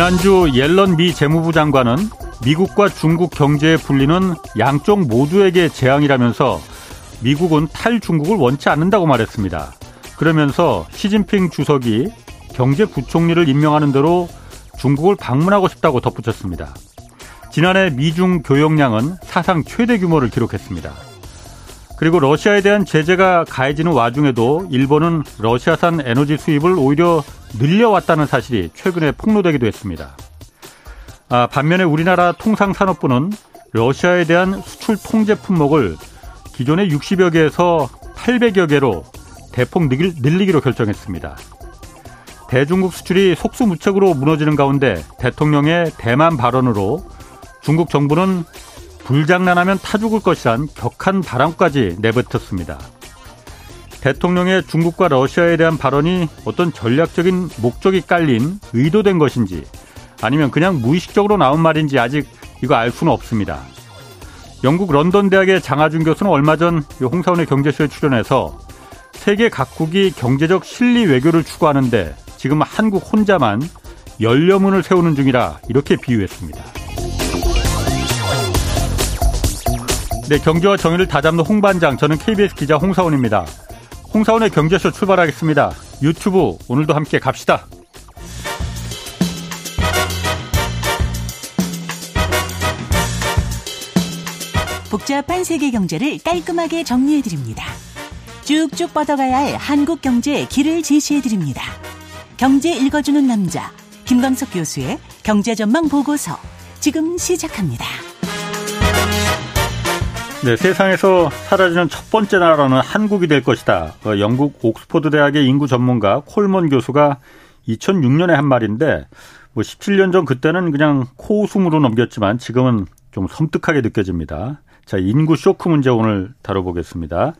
지난주 옐런 미 재무부 장관은 미국과 중국 경제에 불리는 양쪽 모두에게 재앙이라면서 미국은 탈중국을 원치 않는다고 말했습니다. 그러면서 시진핑 주석이 경제부총리를 임명하는 대로 중국을 방문하고 싶다고 덧붙였습니다. 지난해 미중 교역량은 사상 최대 규모를 기록했습니다. 그리고 러시아에 대한 제재가 가해지는 와중에도 일본은 러시아산 에너지 수입을 오히려 늘려왔다는 사실이 최근에 폭로되기도 했습니다. 아, 반면에 우리나라 통상산업부는 러시아에 대한 수출 통제 품목을 기존의 60여 개에서 800여 개로 대폭 늘리기로 결정했습니다. 대중국 수출이 속수무책으로 무너지는 가운데 대통령의 대만 발언으로 중국 정부는 불장난하면 타 죽을 것이란 격한 바람까지 내뱉었습니다. 대통령의 중국과 러시아에 대한 발언이 어떤 전략적인 목적이 깔린 의도된 것인지 아니면 그냥 무의식적으로 나온 말인지 아직 이거 알 수는 없습니다. 영국 런던 대학의 장하준 교수는 얼마 전 홍사원의 경제쇼에 출연해서 세계 각국이 경제적 실리 외교를 추구하는데 지금 한국 혼자만 연려문을 세우는 중이라 이렇게 비유했습니다. 네, 경제와 정의를 다잡는 홍반장, 저는 KBS 기자 홍사원입니다. 홍사원의 경제쇼 출발하겠습니다. 유튜브 오늘도 함께 갑시다. 복잡한 세계 경제를 깔끔하게 정리해 드립니다. 쭉쭉 뻗어가야 할 한국 경제의 길을 제시해 드립니다. 경제 읽어주는 남자 김광석 교수의 경제 전망 보고서 지금 시작합니다. 네, 세상에서 사라지는 첫 번째 나라는 한국이 될 것이다. 어, 영국 옥스퍼드 대학의 인구 전문가 콜먼 교수가 2006년에 한 말인데 뭐 17년 전 그때는 그냥 코웃음으로 넘겼지만 지금은 좀 섬뜩하게 느껴집니다. 자, 인구 쇼크 문제 오늘 다뤄보겠습니다.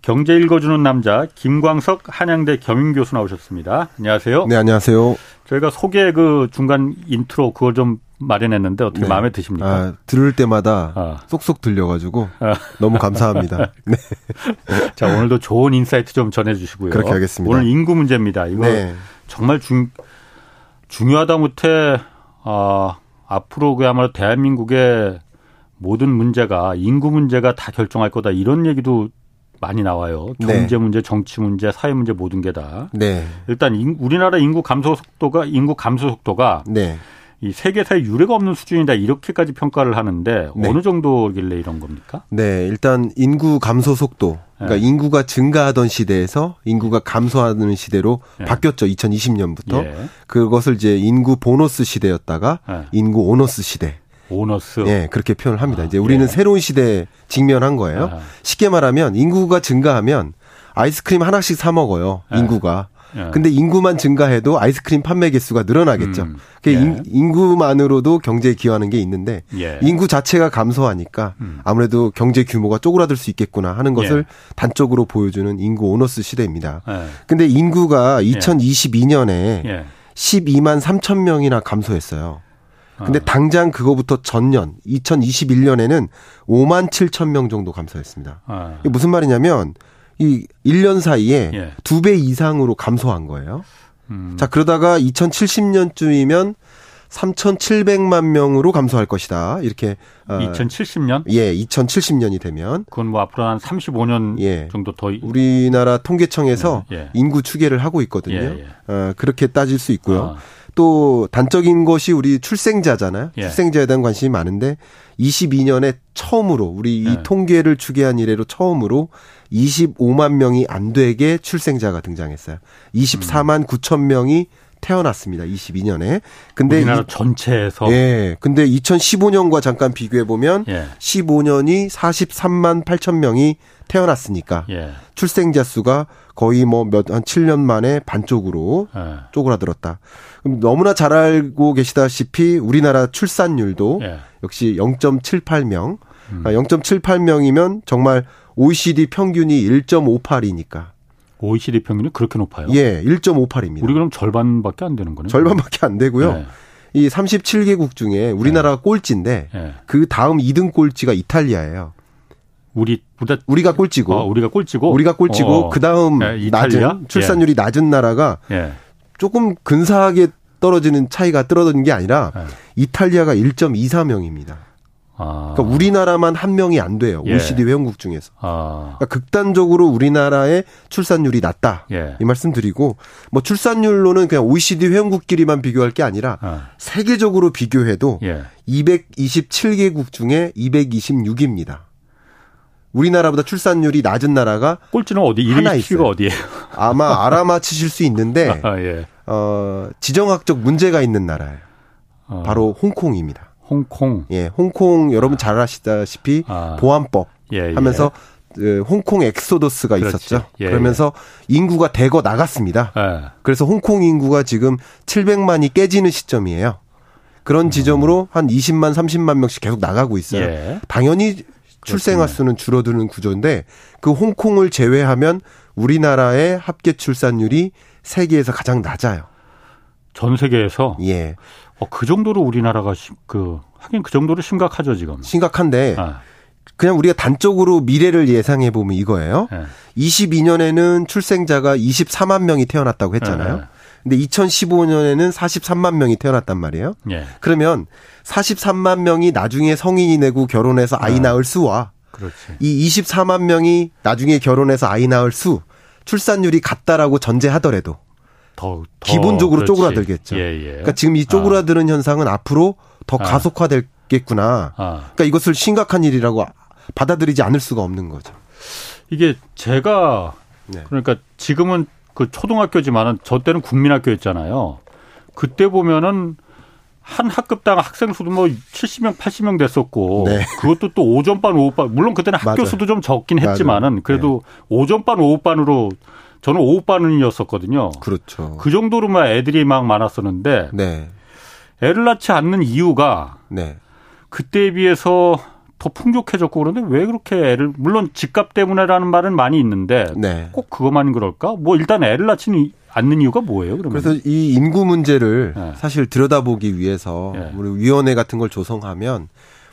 경제 읽어주는 남자 김광석 한양대 겸임 교수 나오셨습니다. 안녕하세요. 네, 안녕하세요. 저희가 소개 그 중간 인트로 그걸 좀 마련했는데 어떻게 네. 마음에 드십니까? 아, 들을 때마다 아. 쏙쏙 들려가지고 아. 너무 감사합니다. 네. 자 오늘도 좋은 insight 좀 전해주시고요. 그렇게 하겠습니다. 오늘 인구 문제입니다. 이거 네. 정말 중 중요하다 못해 아, 앞으로 그야말로 대한민국의 모든 문제가 인구 문제가 다 결정할 거다 이런 얘기도 많이 나와요. 경제 네. 문제, 정치 문제, 사회 문제 모든 게 다. 네. 일단 인, 우리나라 인구 감소 속도가 인구 감소 속도가 네. 이 세계사에 유례가 없는 수준이다 이렇게까지 평가를 하는데 네. 어느 정도길래 이런 겁니까? 네, 일단 인구 감소 속도 그러니까 네. 인구가 증가하던 시대에서 인구가 감소하는 시대로 네. 바뀌었죠. 2020년부터 예. 그것을 이제 인구 보너스 시대였다가 예. 인구 오너스 시대. 오너스. 예, 그렇게 표현을 합니다. 이제 우리는 예. 새로운 시대에 직면한 거예요. 아. 쉽게 말하면 인구가 증가하면 아이스크림 하나씩 사 먹어요. 예. 인구가. 예. 근데 인구만 증가해도 아이스크림 판매 개수가 늘어나겠죠. 음. 그 예. 인 구만으로도 경제에 기여하는 게 있는데 예. 인구 자체가 감소하니까 음. 아무래도 경제 규모가 쪼그라들 수 있겠구나 하는 것을 예. 단적으로 보여주는 인구 오너스 시대입니다. 예. 근데 인구가 2022년에 12만 3천 명이나 감소했어요. 근데 어. 당장 그거부터 전년 2021년에는 5만 7천 명 정도 감소했습니다. 어. 이게 무슨 말이냐면 이 1년 사이에 예. 2배 이상으로 감소한 거예요. 음. 자, 그러다가 2070년쯤이면 3,700만 명으로 감소할 것이다. 이렇게 2070년? 어, 예, 2070년이 되면 그건 뭐 앞으로 한 35년 예, 정도 더 우리나라 통계청에서 예, 예. 인구 추계를 하고 있거든요. 예, 예. 어, 그렇게 따질 수 있고요. 어. 또 단적인 것이 우리 출생자잖아요. 예. 출생자에 대한 관심이 많은데 22년에 처음으로 우리 이 예. 통계를 추계한 이래로 처음으로 25만 명이 안 되게 출생자가 등장했어요. 24만 음. 9천 명이 태어났습니다. 22년에. 근데 우리나라 이, 전체에서 예. 근데 2015년과 잠깐 비교해 보면 예. 15년이 43만 8천 명이 태어났으니까 예. 출생자 수가 거의 뭐 몇 한 7년 만에 반쪽으로 예. 쪼그라들었다. 그럼 너무나 잘 알고 계시다시피 우리나라 출산율도 예. 역시 0.78명. 음. 0.78명이면 아, 정말 OECD 평균이 1.58이니까. OECD 평균이 그렇게 높아요? 예, 1.58입니다. 우리 그럼 절반밖에 안 되는 거네요. 절반밖에 안 되고요. 네. 이 37개국 중에 우리나라가 네. 꼴찌인데 네. 그 다음 2등 꼴찌가 이탈리아예요. 우리 보다 우리가 꼴찌고 어, 우리가 꼴찌고 우리가 꼴찌고 어. 그다음 네, 낮은 출산율이 예. 낮은 나라가 예. 조금 근사하게 떨어지는 차이가 떨어지는 게 아니라 네. 이탈리아가 1.24명입니다. 아. 그러니까 우리나라만 한 명이 안 돼요. OECD 예. 회원국 중에서. 아. 그러니까 극단적으로 우리나라의 출산율이 낮다. 예. 이 말씀 드리고 뭐 출산율로는 그냥 OECD 회원국끼리만 비교할 게 아니라 아. 세계적으로 비교해도 예. 227개국 중에 226입니다. 우리나라보다 출산율이 낮은 나라가 꼴찌는 어디 1위가 어디예요? 아마 알아맞히실 수 있는데 아, 예. 어, 지정학적 문제가 있는 나라예요. 어. 바로 홍콩입니다. 홍콩. 예, 홍콩 여러분 잘 아시다시피 아. 보안법 예, 예. 하면서 그 홍콩 엑소더스가 그렇지. 있었죠. 예, 그러면서 예. 인구가 대거 나갔습니다. 예. 그래서 홍콩 인구가 지금 700만이 깨지는 시점이에요. 그런 지점으로 음. 한 20만, 30만 명씩 계속 나가고 있어요. 예. 당연히 출생아 수는 줄어드는 구조인데 그 홍콩을 제외하면 우리나라의 합계 출산율이 세계에서 가장 낮아요. 전 세계에서? 예. 어, 그 정도로 우리나라가 그 하긴 그 정도로 심각하죠 지금. 심각한데 아. 그냥 우리가 단적으로 미래를 예상해 보면 이거예요. 네. 22년에는 출생자가 24만 명이 태어났다고 했잖아요. 네. 근데 2015년에는 43만 명이 태어났단 말이에요. 네. 그러면 43만 명이 나중에 성인이 되고 결혼해서 아이 낳을 수와 그렇지. 이 24만 명이 나중에 결혼해서 아이 낳을 수 출산율이 같다라고 전제하더라도 더, 더 기본적으로 그렇지. 쪼그라들겠죠. 예, 예. 그러니까 지금 이 쪼그라드는 아. 현상은 앞으로 더 아. 가속화될겠구나. 아. 그러니까 이것을 심각한 일이라고 받아들이지 않을 수가 없는 거죠. 이게 제가 네. 그러니까 지금은 그 초등학교지만은 저 때는 국민학교였잖아요. 그때 보면은 한 학급당 학생 수도 뭐 70명, 80명 됐었고 네. 그것도 또 오전반, 오후반 물론 그때는 학교 맞아요. 수도 좀 적긴 했지만은 그래도 네. 오전반, 오후반으로 저는 오후반이었었거든요. 그렇죠. 그 정도로만 애들이 막 많았었는데 네. 애를 낳지 않는 이유가 네. 그때에 비해서 더 풍족해졌고 그런데 왜 그렇게 애를 물론 집값 때문에라는 말은 많이 있는데 네. 꼭 그것만 그럴까? 뭐 일단 애를 낳지는 않는 이유가 뭐예요? 그러면? 그래서 이 인구 문제를 네. 사실 들여다보기 위해서 네. 우리 위원회 같은 걸 조성하면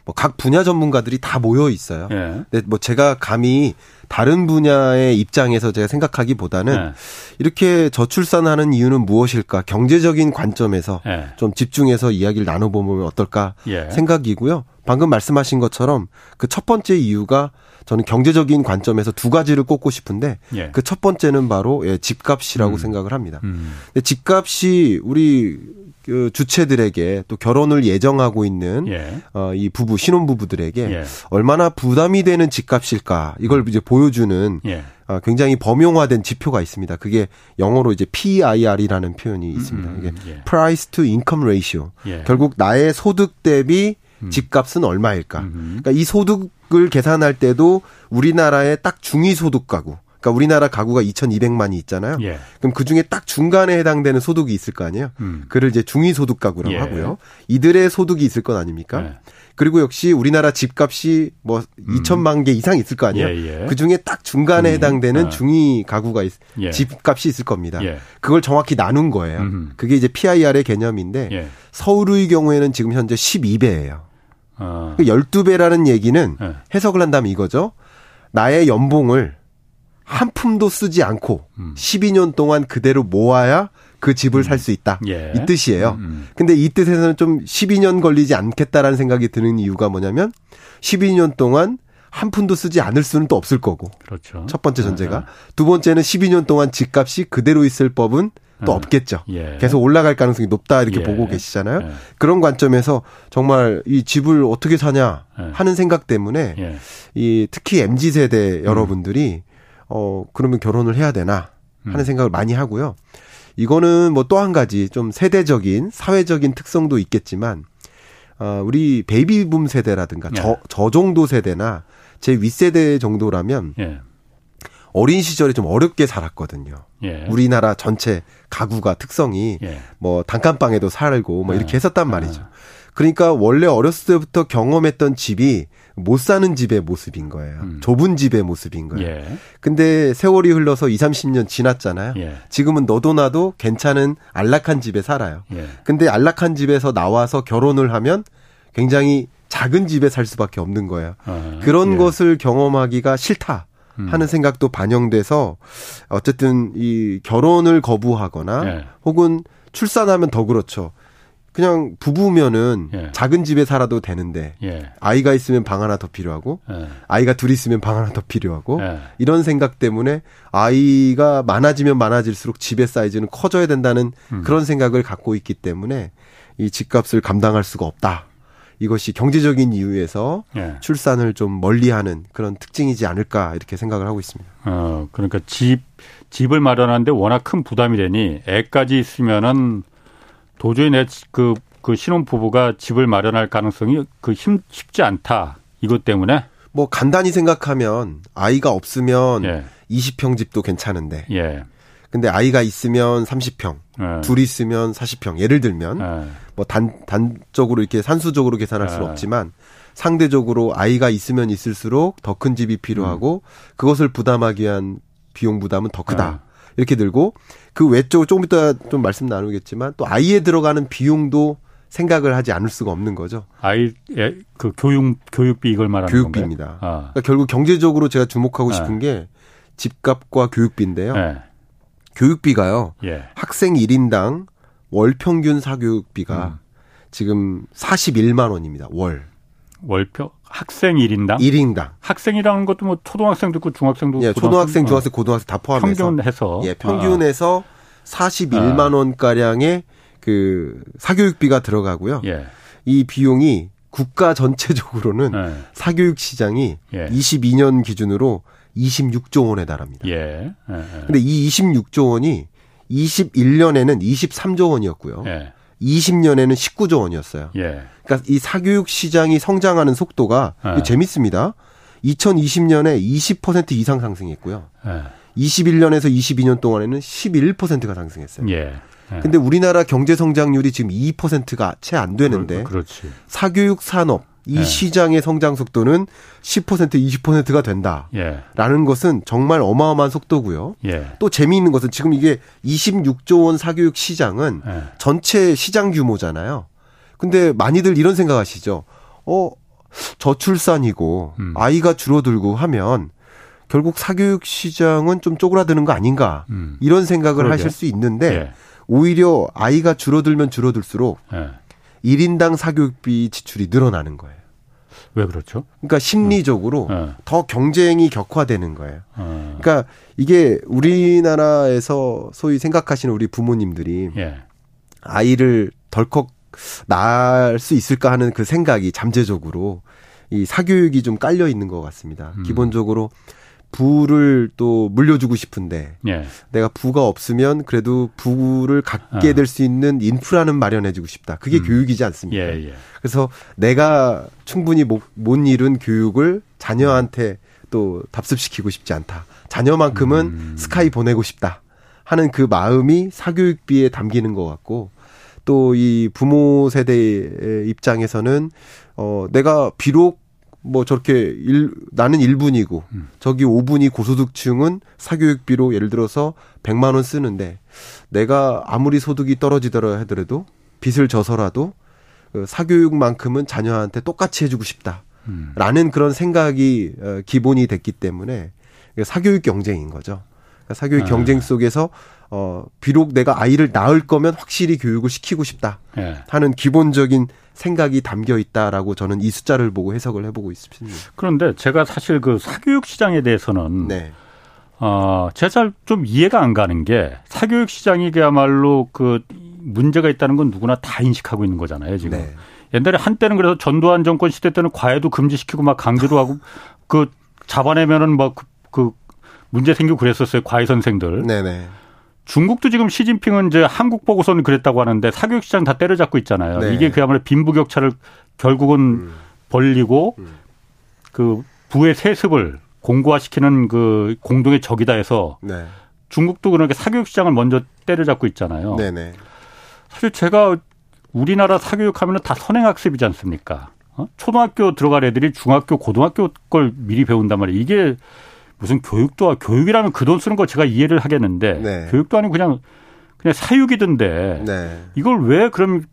뭐 각 분야 전문가들이 다 모여 있어요. 네. 근데 뭐 제가 감히 다른 분야의 입장에서 제가 생각하기보다는 네. 이렇게 저출산하는 이유는 무엇일까 경제적인 관점에서 네. 좀 집중해서 이야기를 나눠보면 어떨까 예. 생각이고요. 방금 말씀하신 것처럼 그 첫 번째 이유가 저는 경제적인 관점에서 두 가지를 꼽고 싶은데 예. 그첫 번째는 바로 예, 집값이라고 음. 생각을 합니다. 음. 근데 집값이 우리 그 주체들에게 또 결혼을 예정하고 있는 예. 어, 이 부부 신혼 부부들에게 예. 얼마나 부담이 되는 집값일까 이걸 이제 보여주는 예. 어, 굉장히 범용화된 지표가 있습니다. 그게 영어로 이제 PIR이라는 표현이 있습니다. 음, 음 이게 예. Price to Income Ratio. 예. 결국 나의 소득 대비 음. 집값은 얼마일까? 그러니까 이 소득을 계산할 때도 우리나라의 딱 중위 소득 가구 그러니까 우리나라 가구가 2,200만이 있잖아요. 예. 그럼 그 중에 딱 중간에 해당되는 소득이 있을 거 아니에요. 음. 그를 이제 중위 소득 가구라고 예. 하고요. 이들의 소득이 있을 것 아닙니까? 예. 그리고 역시 우리나라 집값이 뭐 음. 2천만 개 이상 있을 거 아니에요. 예, 예. 그 중에 딱 중간에 음. 해당되는 아. 중위 가구가 있, 예. 집값이 있을 겁니다. 그걸 정확히 나눈 거예요. 음. 그게 이제 PIR의 개념인데 서울의 경우에는 지금 현재 12배예요. 아. 12배라는 그 얘기는 해석을 한다면 이거죠. 나의 연봉을 한 푼도 쓰지 않고 음. 12년 동안 그대로 모아야 그 집을 음. 살수 있다. 예. 이 뜻이에요. 음, 음. 근데 이 뜻에서는 좀 12년 걸리지 않겠다라는 생각이 드는 이유가 뭐냐면 12년 동안 한 푼도 쓰지 않을 수는 또 없을 거고. 그렇죠. 첫 번째 전제가. 네. 두 번째는 12년 동안 집값이 그대로 있을 법은 또 네. 없겠죠. 예. 계속 올라갈 가능성이 높다 이렇게 예. 보고 계시잖아요. 예. 그런 관점에서 정말 이 집을 어떻게 사냐 예. 하는 생각 때문에 예. 이 특히 MZ 세대 여러분들이 음. 어, 그러면 결혼을 해야 되나 하는 음. 생각을 많이 하고요. 이거는 뭐 또 한 가지 좀 세대적인 사회적인 특성도 있겠지만 어, 우리 베이비붐 세대라든가 예. 저, 저 정도 세대나 제 윗세대 정도라면 예. 어린 시절에 좀 어렵게 살았거든요. 예. 우리나라 전체 가구가 특성이 예. 뭐 단칸방에도 살고 뭐 이렇게 예. 했었단 말이죠. 아. 그러니까 원래 어렸을 때부터 경험했던 집이 못 사는 집의 모습인 거예요. 음. 좁은 집의 모습인 거예요. 예. 근데 세월이 흘러서 2, 30년 지났잖아요. 예. 지금은 너도 나도 괜찮은 안락한 집에 살아요. 예. 근데 안락한 집에서 나와서 결혼을 하면 굉장히 작은 집에 살 수밖에 없는 거예요. 아, 그런 예. 것을 경험하기가 싫다. 음. 하는 생각도 반영돼서 어쨌든 이 결혼을 거부하거나 예. 혹은 출산하면 더 그렇죠. 그냥 부부면은 예. 작은 집에 살아도 되는데 예. 아이가 있으면 방 하나 더 필요하고 예. 아이가 둘 있으면 방 하나 더 필요하고 예. 이런 생각 때문에 아이가 많아지면 많아질수록 집의 사이즈는 커져야 된다는 음. 그런 생각을 갖고 있기 때문에 이 집값을 감당할 수가 없다. 이것이 경제적인 이유에서 예. 출산을 좀 멀리하는 그런 특징이지 않을까 이렇게 생각을 하고 있습니다. 어 그러니까 집 집을 마련하는데 워낙 큰 부담이 되니 애까지 있으면은 도저히 내그 그 신혼 부부가 집을 마련할 가능성이 그 힘, 쉽지 않다. 이것 때문에 뭐 간단히 생각하면 아이가 없으면 예. 20평 집도 괜찮은데. 예. 근데 아이가 있으면 30평, 예. 둘 있으면 40평. 예를 들면 예. 뭐단 단적으로 이렇게 산수적으로 계산할 수는 예. 없지만 상대적으로 아이가 있으면 있을수록 더 큰 집이 필요하고 음. 그것을 부담하기 위한 비용 부담은 더 크다. 예. 이렇게 들고 그 외적으로 조금 이따 좀 말씀 나누겠지만 또 아이에 들어가는 비용도 생각을 하지 않을 수가 없는 거죠. 아이 그 교육 교육비 이걸 말하는 교육비입니다. 아. 그러니까 결국 경제적으로 제가 주목하고 네. 싶은 게 집값과 교육비인데요. 네. 교육비가요. 예. 학생 1인당 월 평균 사교육비가 음. 지금 41만 원입니다. 월. 월평 학생 1인당? 1인당. 학생이라는 것도 뭐 초등학생도 있고 중학생도 예, 초등학생, 중학생, 고등학생 다 포함해서 평균해서 예, 평균해서 아. 41만 원 가량의 그 사교육비가 들어가고요. 예. 이 비용이 국가 전체적으로는 예. 사교육 시장이 예. 22년 기준으로 26조 원에 달합니다. 예. 예. 예. 근데 이 26조 원이 21년에는 23조 원이었고요. 예. 20년에는 19조 원이었어요. 예. 그러니까 이 사교육 시장이 성장하는 속도가 예. 재밌습니다. 2020년에 20% 이상 상승했고요. 예. 21년에서 22년 동안에는 11%가 상승했어요. 예. 예. 근데 우리나라 경제 성장률이 지금 2%가 채 안 되는데 그렇지. 사교육 산업 이 예. 시장의 성장 속도는 10% 20%가 된다라는 예. 것은 정말 어마어마한 속도고요. 예. 또 재미있는 것은 지금 이게 26조 원 사교육 시장은 예. 전체 시장 규모잖아요. 근데 많이들 이런 생각하시죠. 어 저출산이고 음. 아이가 줄어들고 하면 결국 사교육 시장은 좀 쪼그라드는 거 아닌가 음. 이런 생각을 그러게. 하실 수 있는데 예. 오히려 아이가 줄어들면 줄어들수록 예. 1인당 사교육비 지출이 늘어나는 거예요. 왜 그렇죠? 그러니까 심리적으로 네. 더 경쟁이 격화되는 거예요. 네. 그러니까 이게 우리나라에서 소위 생각하시는 우리 부모님들이 예. 아이를 덜컥 낳을 수 있을까 하는 그 생각이 잠재적으로 이 사교육이 좀 깔려 있는 것 같습니다. 음. 기본적으로 부를 또 물려주고 싶은데 예. 내가 부가 없으면 그래도 부를 갖게 아. 될수 있는 인프라는 마련해주고 싶다. 그게 음. 교육이지 않습니까? 예, 예. 그래서 내가 충분히 못, 못 이룬 교육을 자녀한테 또 답습시키고 싶지 않다. 자녀만큼은 음. 스카이 보내고 싶다. 하는 그 마음이 사교육비에 담기는 것 같고 또 이 부모 세대의 입장에서는 어 내가 비록 뭐 저렇게 일, 나는 1분이고 음. 저기 5분이 고소득층은 사교육비로 예를 들어서 100만 원 쓰는데 내가 아무리 소득이 떨어지더라 하더라도 빚을 져서라도 그 사교육만큼은 자녀한테 똑같이 해주고 싶다. 라는 음. 그런 생각이 어, 기본이 됐기 때문에 사교육 경쟁인 거죠. 그러니까 사교육 아. 경쟁 속에서 어 비록 내가 아이를 낳을 거면 확실히 교육을 시키고 싶다 예. 하는 기본적인 생각이 담겨 있다라고 저는 이 숫자를 보고 해석을 해보고 있습니다. 그런데 제가 사실 그 사교육 시장에 대해서는 네. 어, 제가 좀 이해가 안 가는 게 사교육 시장이 그야말로 그 문제가 있다는 건 누구나 다 인식하고 있는 거잖아요, 지금. 네. 옛날에 한때는 그래서 전두환 정권 시대 때는 과외도 금지시키고 막 강제로 하고 그 잡아내면은 뭐그 그 문제 생기고 그랬었어요, 과외 선생들. 네네. 중국도 지금 시진핑은 이제 한국 보고서는 그랬다고 하는데 사교육 시장 다 때려잡고 있잖아요. 네. 이게 그야말로 빈부격차를 결국은 음. 벌리고 음. 그 부의 세습을 공고화시키는 그 공동의 적이다 해서 네. 중국도 그렇게 사교육 시장을 먼저 때려잡고 있잖아요. 네네. 사실 제가 우리나라 사교육 하면 다 선행학습이지 않습니까? 어? 초등학교 들어갈 애들이 중학교, 고등학교 걸 미리 배운단 말이에요. 이게 무슨 교육도 교육이라면 그 돈 쓰는 거 제가 이해를 하겠는데 네. 교육도 아니고 그냥 그냥 사육이던데 네. 이걸 왜 그럼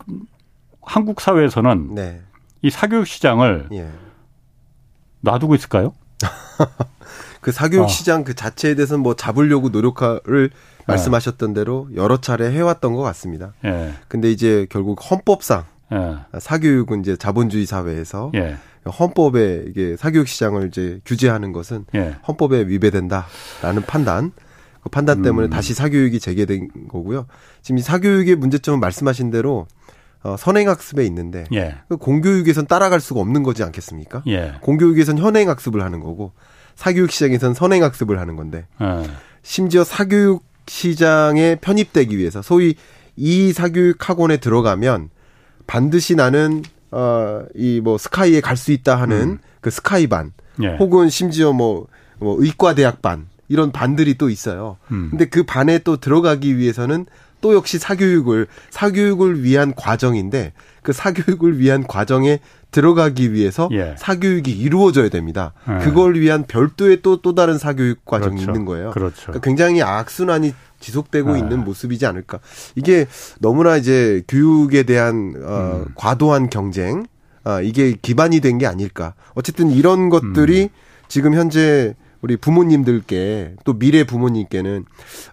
한국 사회에서는 네. 이 사교육 시장을 예. 놔두고 있을까요? 그 사교육 어. 시장 그 자체에 대해서는 뭐 잡으려고 노력을 말씀하셨던 대로 여러 차례 해왔던 것 같습니다. 예. 근데 이제 결국 헌법상 예. 사교육은 이제 자본주의 사회에서 예. 헌법에 이게 사교육 시장을 이제 규제하는 것은 예. 헌법에 위배된다라는 판단. 그 판단 때문에 음. 다시 사교육이 재개된 거고요. 지금 이 사교육의 문제점은 말씀하신 대로 어, 선행학습에 있는데 예. 그 공교육에선 따라갈 수가 없는 거지 않겠습니까? 예. 공교육에선 현행학습을 하는 거고 사교육 시장에선 선행학습을 하는 건데 예. 심지어 사교육 시장에 편입되기 위해서 소위 이 사교육 학원에 들어가면 반드시 나는 어 이 뭐 스카이에 갈 수 있다 하는 음. 그 스카이 반 예. 혹은 심지어 뭐, 뭐 의과 대학 반 이런 반들이 또 있어요. 음. 근데 그 반에 또 들어가기 위해서는 또 역시 사교육을 사교육을 위한 과정인데 그 사교육을 위한 과정에 들어가기 위해서 예. 사교육이 이루어져야 됩니다. 예. 그걸 위한 별도의 또또 다른 사교육 과정이 그렇죠. 있는 거예요. 그렇죠. 그러니까 굉장히 악순환이 지속되고 예. 있는 모습이지 않을까. 이게 너무나 이제 교육에 대한 어, 음. 과도한 경쟁, 아, 이게 기반이 된 게 아닐까. 어쨌든 이런 것들이 음. 지금 현재 우리 부모님들께 또 미래 부모님께는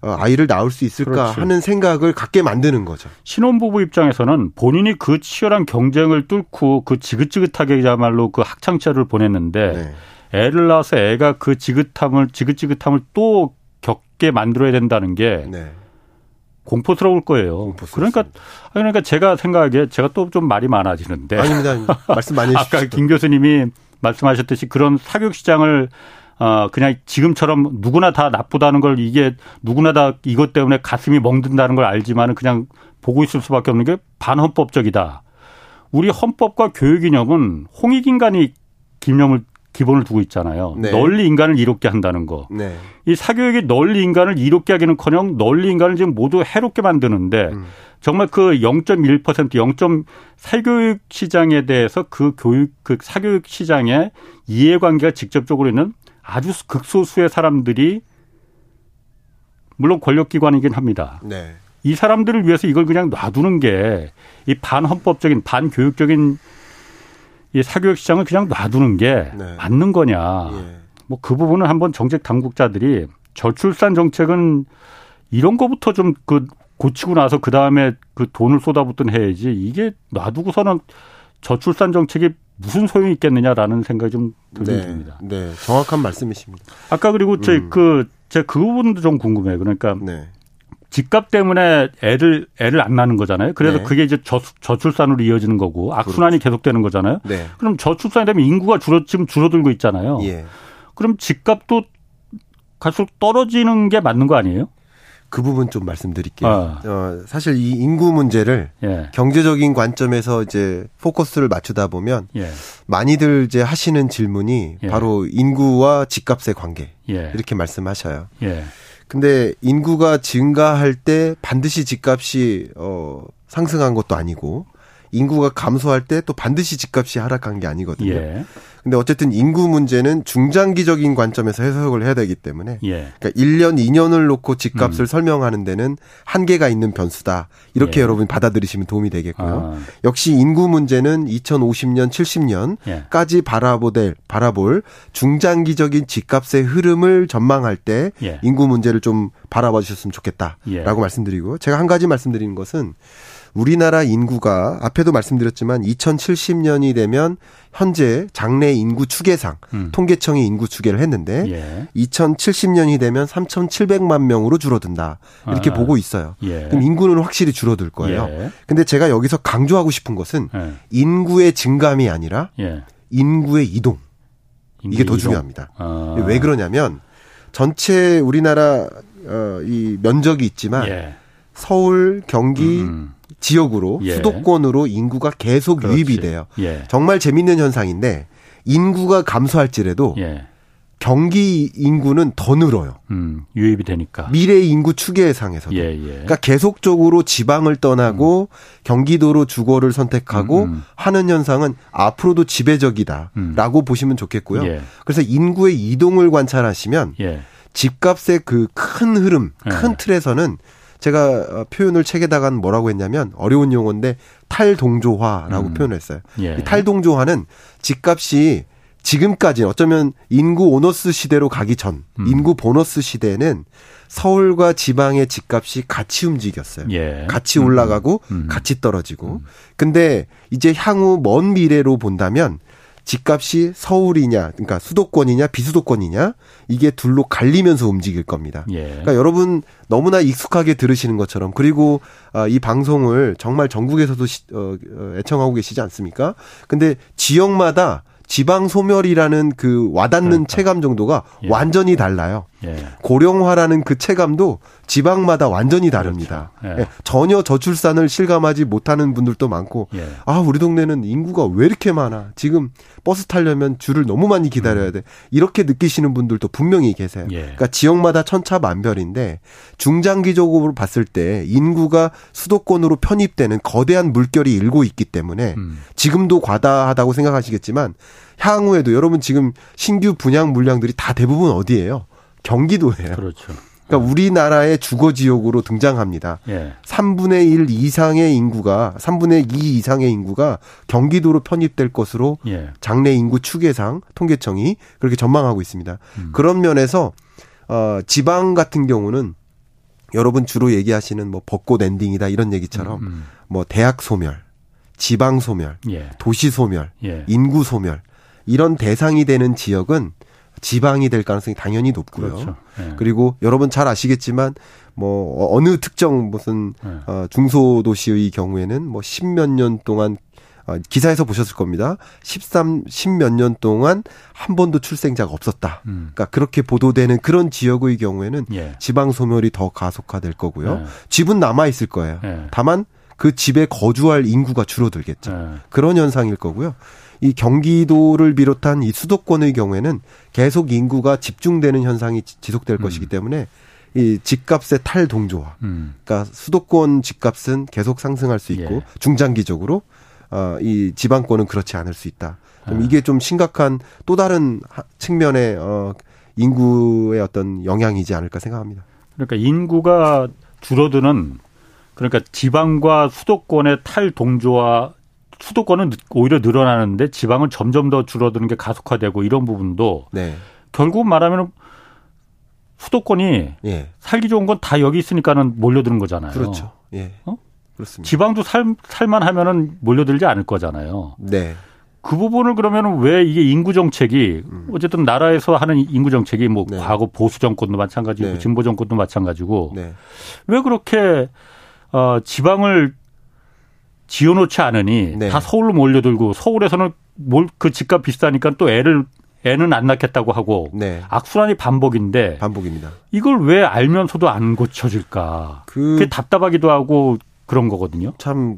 어, 아이를 낳을 수 있을까 그렇지. 하는 생각을 갖게 만드는 거죠. 신혼부부 입장에서는 본인이 그 치열한 경쟁을 뚫고 그 지긋지긋하게야말로 그 학창 시절을 보냈는데 네. 애를 낳아서 애가 그 지긋함을 지긋지긋함을 또 겪게 만들어야 된다는 게 네. 공포스러울 거예요. 공포스럽습니다. 그러니까 그러니까 제가 생각하기에 제가 또 좀 말이 많아지는데 아닙니다. 말씀 많이. 아까 김 교수님이 말씀하셨듯이 그런 사교육 시장을 어, 그냥 지금처럼 누구나 다 나쁘다는 걸 이게 누구나 다 이것 때문에 가슴이 멍든다는 걸 알지만 은 그냥 보고 있을 수밖에 없는 게 반헌법적이다. 우리 헌법과 교육 이념은 홍익인간이 기념을 기본을 두고 있잖아요. 네. 널리 인간을 이롭게 한다는 거. 네. 이 사교육이 널리 인간을 이롭게 하기는커녕 널리 인간을 지금 모두 해롭게 만드는데 음. 정말 그 0.1% 0. 사교육 시장에 대해서 그 교육 그 사교육 시장의 이해관계가 직접적으로 있는 아주 극소수의 사람들이 물론 권력기관이긴 합니다. 네. 이 사람들을 위해서 이걸 그냥 놔두는 게 이 반헌법적인 반교육적인 이 사교육 시장을 그냥 놔두는 게 네. 맞는 거냐. 예. 뭐그 부분은 한번 정책 당국자들이 저출산 정책은 이런 거부터 좀 그 고치고 나서 그 다음에 그 돈을 쏟아붓든 해야지 이게 놔두고서는 저출산 정책이 무슨 소용이 있겠느냐라는 생각이 좀 들긴 듭니다. 네, 정확한 말씀이십니다. 아까 그리고 제 음. 그, 그 부분도 좀 궁금해요. 그러니까 네. 집값 때문에 애를 애를 안 낳는 거잖아요. 그래서 네. 그게 이제 저, 저출산으로 이어지는 거고 악순환이 그렇죠. 계속되는 거잖아요. 네. 그럼 저출산이 되면 인구가 줄어 지금 줄어들고 있잖아요. 예. 그럼 집값도 갈수록 떨어지는 게 맞는 거 아니에요? 그 부분 좀 말씀드릴게요. 어. 어 사실 이 인구 문제를 예. 경제적인 관점에서 이제 포커스를 맞추다 보면 예. 많이들 이제 하시는 질문이 예. 바로 인구와 집값의 관계 예. 이렇게 말씀하셔요. 예. 근데 인구가 증가할 때 반드시 집값이 어 상승한 것도 아니고 인구가 감소할 때 또 반드시 집값이 하락한 게 아니거든요. 예. 근데 어쨌든 인구 문제는 중장기적인 관점에서 해석을 해야 되기 때문에 예. 그러니까 1년, 2년을 놓고 집값을 음. 설명하는 데는 한계가 있는 변수다. 이렇게 예. 여러분 받아들이시면 도움이 되겠고요. 아. 역시 인구 문제는 2050년, 70년까지 예. 바라보될 바라볼 중장기적인 집값의 흐름을 전망할 때 예. 인구 문제를 좀 바라봐 주셨으면 좋겠다라고 예. 말씀드리고 제가 한 가지 말씀드리는 것은 우리나라 인구가 앞에도 말씀드렸지만 2070년이 되면 현재 장래 인구 추계상 음. 통계청이 인구 추계를 했는데 예. 2070년이 되면 3,700만 명으로 줄어든다. 이렇게 아. 보고 있어요. 예. 그럼 인구는 확실히 줄어들 거예요. 예. 근데 제가 여기서 강조하고 싶은 것은 예. 인구의 증감이 아니라 예. 인구의 이동. 인구 이게 더 이동. 중요합니다. 아. 왜 그러냐면 전체 우리나라 어, 이 면적이 있지만 예. 서울, 경기, 음. 지역으로 예. 수도권으로 인구가 계속 그렇지. 유입이 돼요. 예. 정말 재밌는 현상인데 인구가 감소할지라도 예. 경기 인구는 더 늘어요. 음, 유입이 되니까. 미래 인구 추계상에서도. 예, 예. 그러니까 계속적으로 지방을 떠나고 음. 경기도로 주거를 선택하고 음, 음. 하는 현상은 앞으로도 지배적이다라고 음. 보시면 좋겠고요. 예. 그래서 인구의 이동을 관찰하시면 예. 집값의 그 큰 흐름, 큰 예. 틀에서는 제가 어, 표현을 책에다가 뭐라고 했냐면 어려운 용어인데 탈동조화라고 음. 표현했어요. 예. 탈동조화는 집값이 지금까지 어쩌면 인구 오너스 시대로 가기 전 음. 인구 보너스 시대는 서울과 지방의 집값이 같이 움직였어요. 예. 같이 올라가고 음. 음. 같이 떨어지고. 음. 근데 이제 향후 먼 미래로 본다면 집값이 서울이냐, 그러니까 수도권이냐, 비수도권이냐, 이게 둘로 갈리면서 움직일 겁니다. 예. 그러니까 여러분 너무나 익숙하게 들으시는 것처럼 그리고 아, 이 방송을 정말 전국에서도 어, 어, 애청하고 계시지 않습니까? 근데 지역마다 지방 소멸이라는 그 와닿는 그러니까. 체감 정도가 예. 완전히 달라요. 예. 고령화라는 그 체감도 지방마다 완전히 다릅니다. 그렇죠. 예. 예. 전혀 저출산을 실감하지 못하는 분들도 많고, 예. 아 우리 동네는 인구가 왜 이렇게 많아? 지금 버스 타려면 줄을 너무 많이 기다려야 돼. 이렇게 느끼시는 분들도 분명히 계세요. 예. 그러니까 지역마다 천차만별인데 중장기적으로 봤을 때 인구가 수도권으로 편입되는 거대한 물결이 일고 있기 때문에 음. 지금도 과다하다고 생각하시겠지만 향후에도 여러분 지금 신규 분양 물량들이 다 대부분 어디예요? 경기도예요. 그렇죠. 그러니까 우리나라의 주거 지역으로 등장합니다. 예. 3분의 1 이상의 인구가 3분의 2 이상의 인구가 경기도로 편입될 것으로 예. 장래 인구 추계상 통계청이 그렇게 전망하고 있습니다. 음. 그런 면에서 어 지방 같은 경우는 여러분 주로 얘기하시는 뭐 벚꽃 엔딩이다 이런 얘기처럼 음, 음. 뭐 대학 소멸, 지방 소멸, 예. 도시 소멸, 예. 인구 소멸 이런 대상이 되는 지역은 지방이 될 가능성이 당연히 높고요. 그렇죠. 네. 그리고 여러분 잘 아시겠지만 뭐 어느 특정 무슨 네. 어, 중소도시의 경우에는 뭐 십몇 년 동안 어, 기사에서 보셨을 겁니다. 13, 10몇 년 동안 한 번도 출생자가 없었다. 음. 그러니까 그렇게 보도되는 그런 지역의 경우에는 예. 지방 소멸이 더 가속화될 거고요. 예. 집은 남아 있을 거예요. 예. 다만 그 집에 거주할 인구가 줄어들겠죠. 예. 그런 현상일 거고요. 이 경기도를 비롯한 이 수도권의 경우에는 계속 인구가 집중되는 현상이 지속될 음. 것이기 때문에 이 집값의 탈동조화. 음. 그러니까 수도권 집값은 계속 상승할 수 있고 예. 중장기적으로 어, 이 지방권은 그렇지 않을 수 있다. 좀 아. 이게 좀 심각한 또 다른 측면의 어, 인구의 어떤 영향이지 않을까 생각합니다. 그러니까 인구가 줄어드는 그러니까 지방과 수도권의 탈동조화 수도권은 오히려 늘어나는데 지방은 점점 더 줄어드는 게 가속화되고 이런 부분도 네. 결국 말하면 수도권이 예. 살기 좋은 건 다 여기 있으니까는 몰려드는 거잖아요. 그렇죠. 예. 어? 그렇습니다. 지방도 살, 살만 하면은 몰려들지 않을 거잖아요. 네. 그 부분을 그러면은 왜 이게 인구 정책이 음. 어쨌든 나라에서 하는 인구 정책이 뭐 네. 과거 보수 정권도 마찬가지고 네. 진보 정권도 마찬가지고 네. 왜 그렇게 어 지방을 지어놓지 않으니 네. 다 서울로 몰려들고 서울에서는 뭘그 집값 비싸니까 또 애를 애는 안 낳겠다고 하고 네. 악순환이 반복인데 반복입니다. 이걸 왜 알면서도 안 고쳐질까? 그 그게 답답하기도 하고 그런 거거든요. 참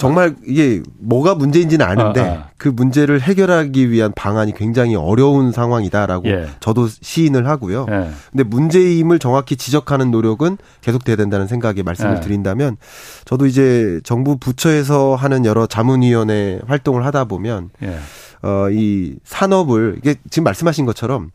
정말 이게 뭐가 문제인지는 아는데 아, 아. 그 문제를 해결하기 위한 방안이 굉장히 어려운 상황이다라고 예. 저도 시인을 하고요. 예. 근데 문제임을 정확히 지적하는 노력은 계속돼야 된다는 생각에 말씀을 예. 드린다면 저도 이제 정부 부처에서 하는 여러 자문위원회 활동을 하다 보면 예. 어이 산업을 이게 지금 말씀하신 것처럼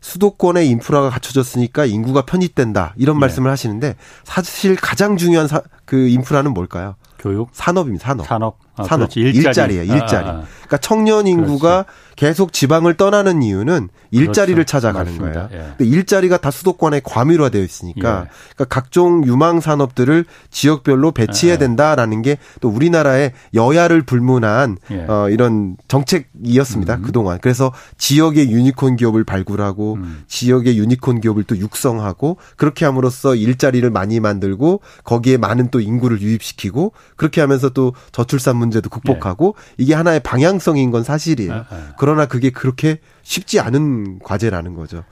수도권의 인프라가 갖춰졌으니까 인구가 편입된다 이런 예. 말씀을 하시는데 사실 가장 중요한 사, 그 인프라는 뭘까요? 교육? 산업입니다. 산업. 산업. 아, 산업. 일자리. 일자리 예요. 일자리. 아, 아. 그러니까 청년 인구가 그렇지. 계속 지방을 떠나는 이유는 일자리를 그렇죠. 찾아가는 맞습니다. 거예요. 예. 근데 일자리가 다 수도권에 과밀화되어 있으니까 예. 그러니까 각종 유망 산업들을 지역별로 배치해야 예. 된다라는 게 또 우리나라의 여야를 불문한 예. 어 이런 정책이었습니다. 음. 그동안. 그래서 지역의 유니콘 기업을 발굴하고 음. 지역의 유니콘 기업을 또 육성하고 그렇게 함으로써 일자리를 많이 만들고 거기에 많은 또 인구를 유입시키고 그렇게 하면서 또 저출산 문제도 극복하고 예. 이게 하나의 방향성인 건 사실이에요. 아, 아. 그러나 그게 그렇게 쉽지 않은 과제라는 거죠.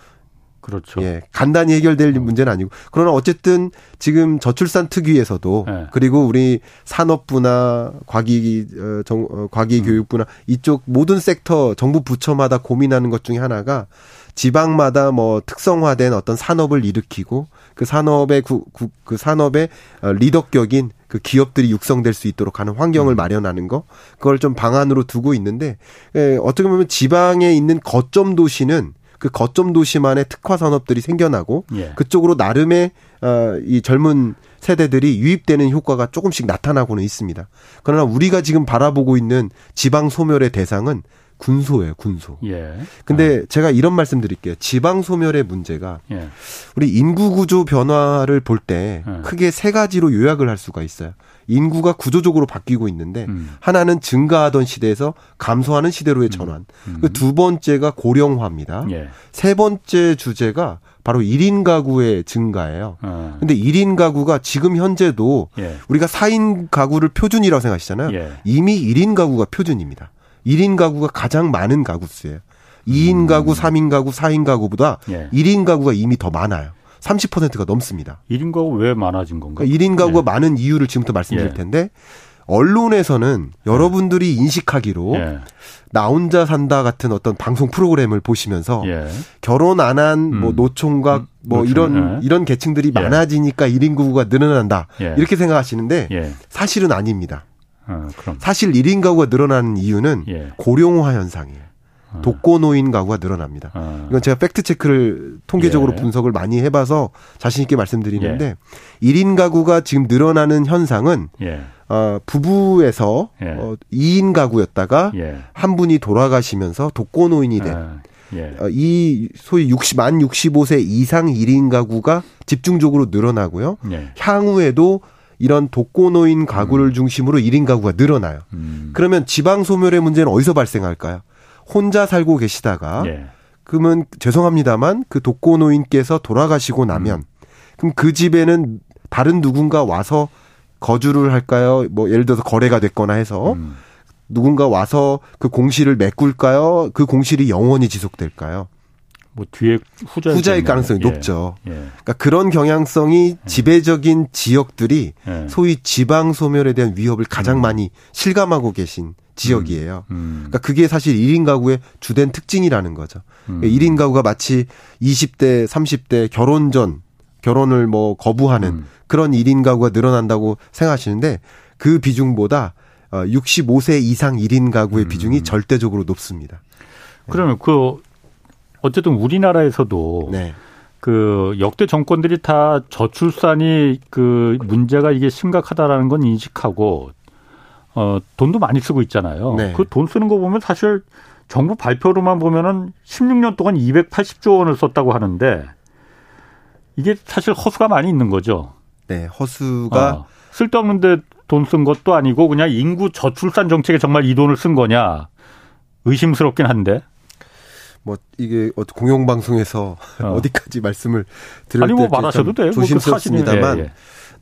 그렇죠. 예, 간단히 해결될 어. 문제는 아니고 그러나 어쨌든 지금 저출산 특위에서도 네. 그리고 우리 산업부나 과기 어, 정, 어, 과기 음. 교육부나 이쪽 모든 섹터 정부 부처마다 고민하는 것 중에 하나가 지방마다 뭐 특성화된 어떤 산업을 일으키고 그 산업의 구, 구, 그 산업의 어, 리더격인 그 기업들이 육성될 수 있도록 하는 환경을 음. 마련하는 거 그걸 좀 방안으로 두고 있는데 예, 어떻게 보면 지방에 있는 거점 도시는 그 거점 도시만의 특화 산업들이 생겨나고 예. 그쪽으로 나름의 어, 이 젊은 세대들이 유입되는 효과가 조금씩 나타나고는 있습니다. 그러나 우리가 지금 바라보고 있는 지방 소멸의 대상은 군소예요, 군소. 예. 근데 어. 제가 이런 말씀 드릴게요. 지방 소멸의 문제가 예. 우리 인구 구조 변화를 볼때 예. 크게 세 가지로 요약을 할 수가 있어요. 인구가 구조적으로 바뀌고 있는데 음. 하나는 증가하던 시대에서 감소하는 시대로의 음. 전환. 음. 그두 번째가 고령화입니다. 예. 세 번째 주제가 바로 1인 가구의 증가예요. 어. 근데 1인 가구가 지금 현재도 예. 우리가 4인 가구를 표준이라고 생각하시잖아요. 예. 이미 1인 가구가 표준입니다. 1인 가구가 가장 많은 가구 수예요. 2인 음. 가구, 3인 가구, 4인 가구보다 예. 1인 가구가 이미 더 많아요. 30%가 넘습니다. 1인 가구 왜 많아진 건가? 그러니까 1인 가구가 예. 많은 이유를 지금부터 말씀드릴 예. 텐데 언론에서는 여러분들이 인식하기로 예. 나 혼자 산다 같은 어떤 방송 프로그램을 보시면서 예. 결혼 안 한뭐 음. 노총각 음. 뭐 노총, 이런 예. 이런 계층들이 많아지니까 1인 가구가 늘어난다. 이렇게 생각하시는데 사실은 아닙니다. 어, 사실 1인 가구가 늘어나는 이유는 예. 고령화 현상이에요. 어. 독거노인 가구가 늘어납니다. 어. 이건 제가 팩트 체크를 통계적으로 예. 분석을 많이 해봐서 자신 있게 말씀드리는데 예. 1인 가구가 지금 늘어나는 현상은 예. 어, 부부에서 예. 어, 2인 가구였다가 예. 한 분이 돌아가시면서 독거노인이 된 아, 예. 어, 이 소위 60, 만 65세 이상 1인 가구가 집중적으로 늘어나고요. 예. 향후에도 이런 독거노인 가구를 음. 중심으로 1인 가구가 늘어나요. 음. 그러면 지방 소멸의 문제는 어디서 발생할까요? 혼자 살고 계시다가 예. 그러면 죄송합니다만 그 독거노인께서 돌아가시고 나면 음. 그럼 그 집에는 다른 누군가 와서 거주를 할까요? 뭐 예를 들어서 거래가 됐거나 해서 음. 누군가 와서 그 공실을 메꿀까요? 그 공실이 영원히 지속될까요? 뭐 뒤에 후자 후자일 가능성이 예. 높죠. 예. 그러니까 그런 경향성이 예. 지배적인 지역들이 예. 소위 지방 소멸에 대한 위협을 가장 음. 많이 실감하고 계신 지역이에요. 음. 음. 그러니까 그게 사실 1인 가구의 주된 특징이라는 거죠. 음. 1인 그러니까 가구가 마치 20대, 30대 결혼 전 결혼을 뭐 거부하는 음. 그런 1인 가구가 늘어난다고 생각하시는데 그 비중보다 65세 어, 이상 1인 가구의 음. 비중이 절대적으로 높습니다. 그러면 그 어쨌든 우리나라에서도 네. 그 역대 정권들이 다 저출산이 그 문제가 이게 심각하다라는 건 인식하고 어 돈도 많이 쓰고 있잖아요. 네. 그돈 쓰는 거 보면 사실 정부 발표로만 보면은 16년 동안 280조 원을 썼다고 하는데 이게 사실 허수가 많이 있는 거죠. 네, 허수가 어, 쓸데없는데 돈 쓴 것도 아니고 그냥 인구 저출산 정책에 정말 이 돈을 쓴 거냐 의심스럽긴 한데. 뭐 이게 공영 방송에서 어. 디까지 말씀을 드릴 아니 뭐 말하셔도 돼요. 뭐그 조심스럽습니다만 예, 예.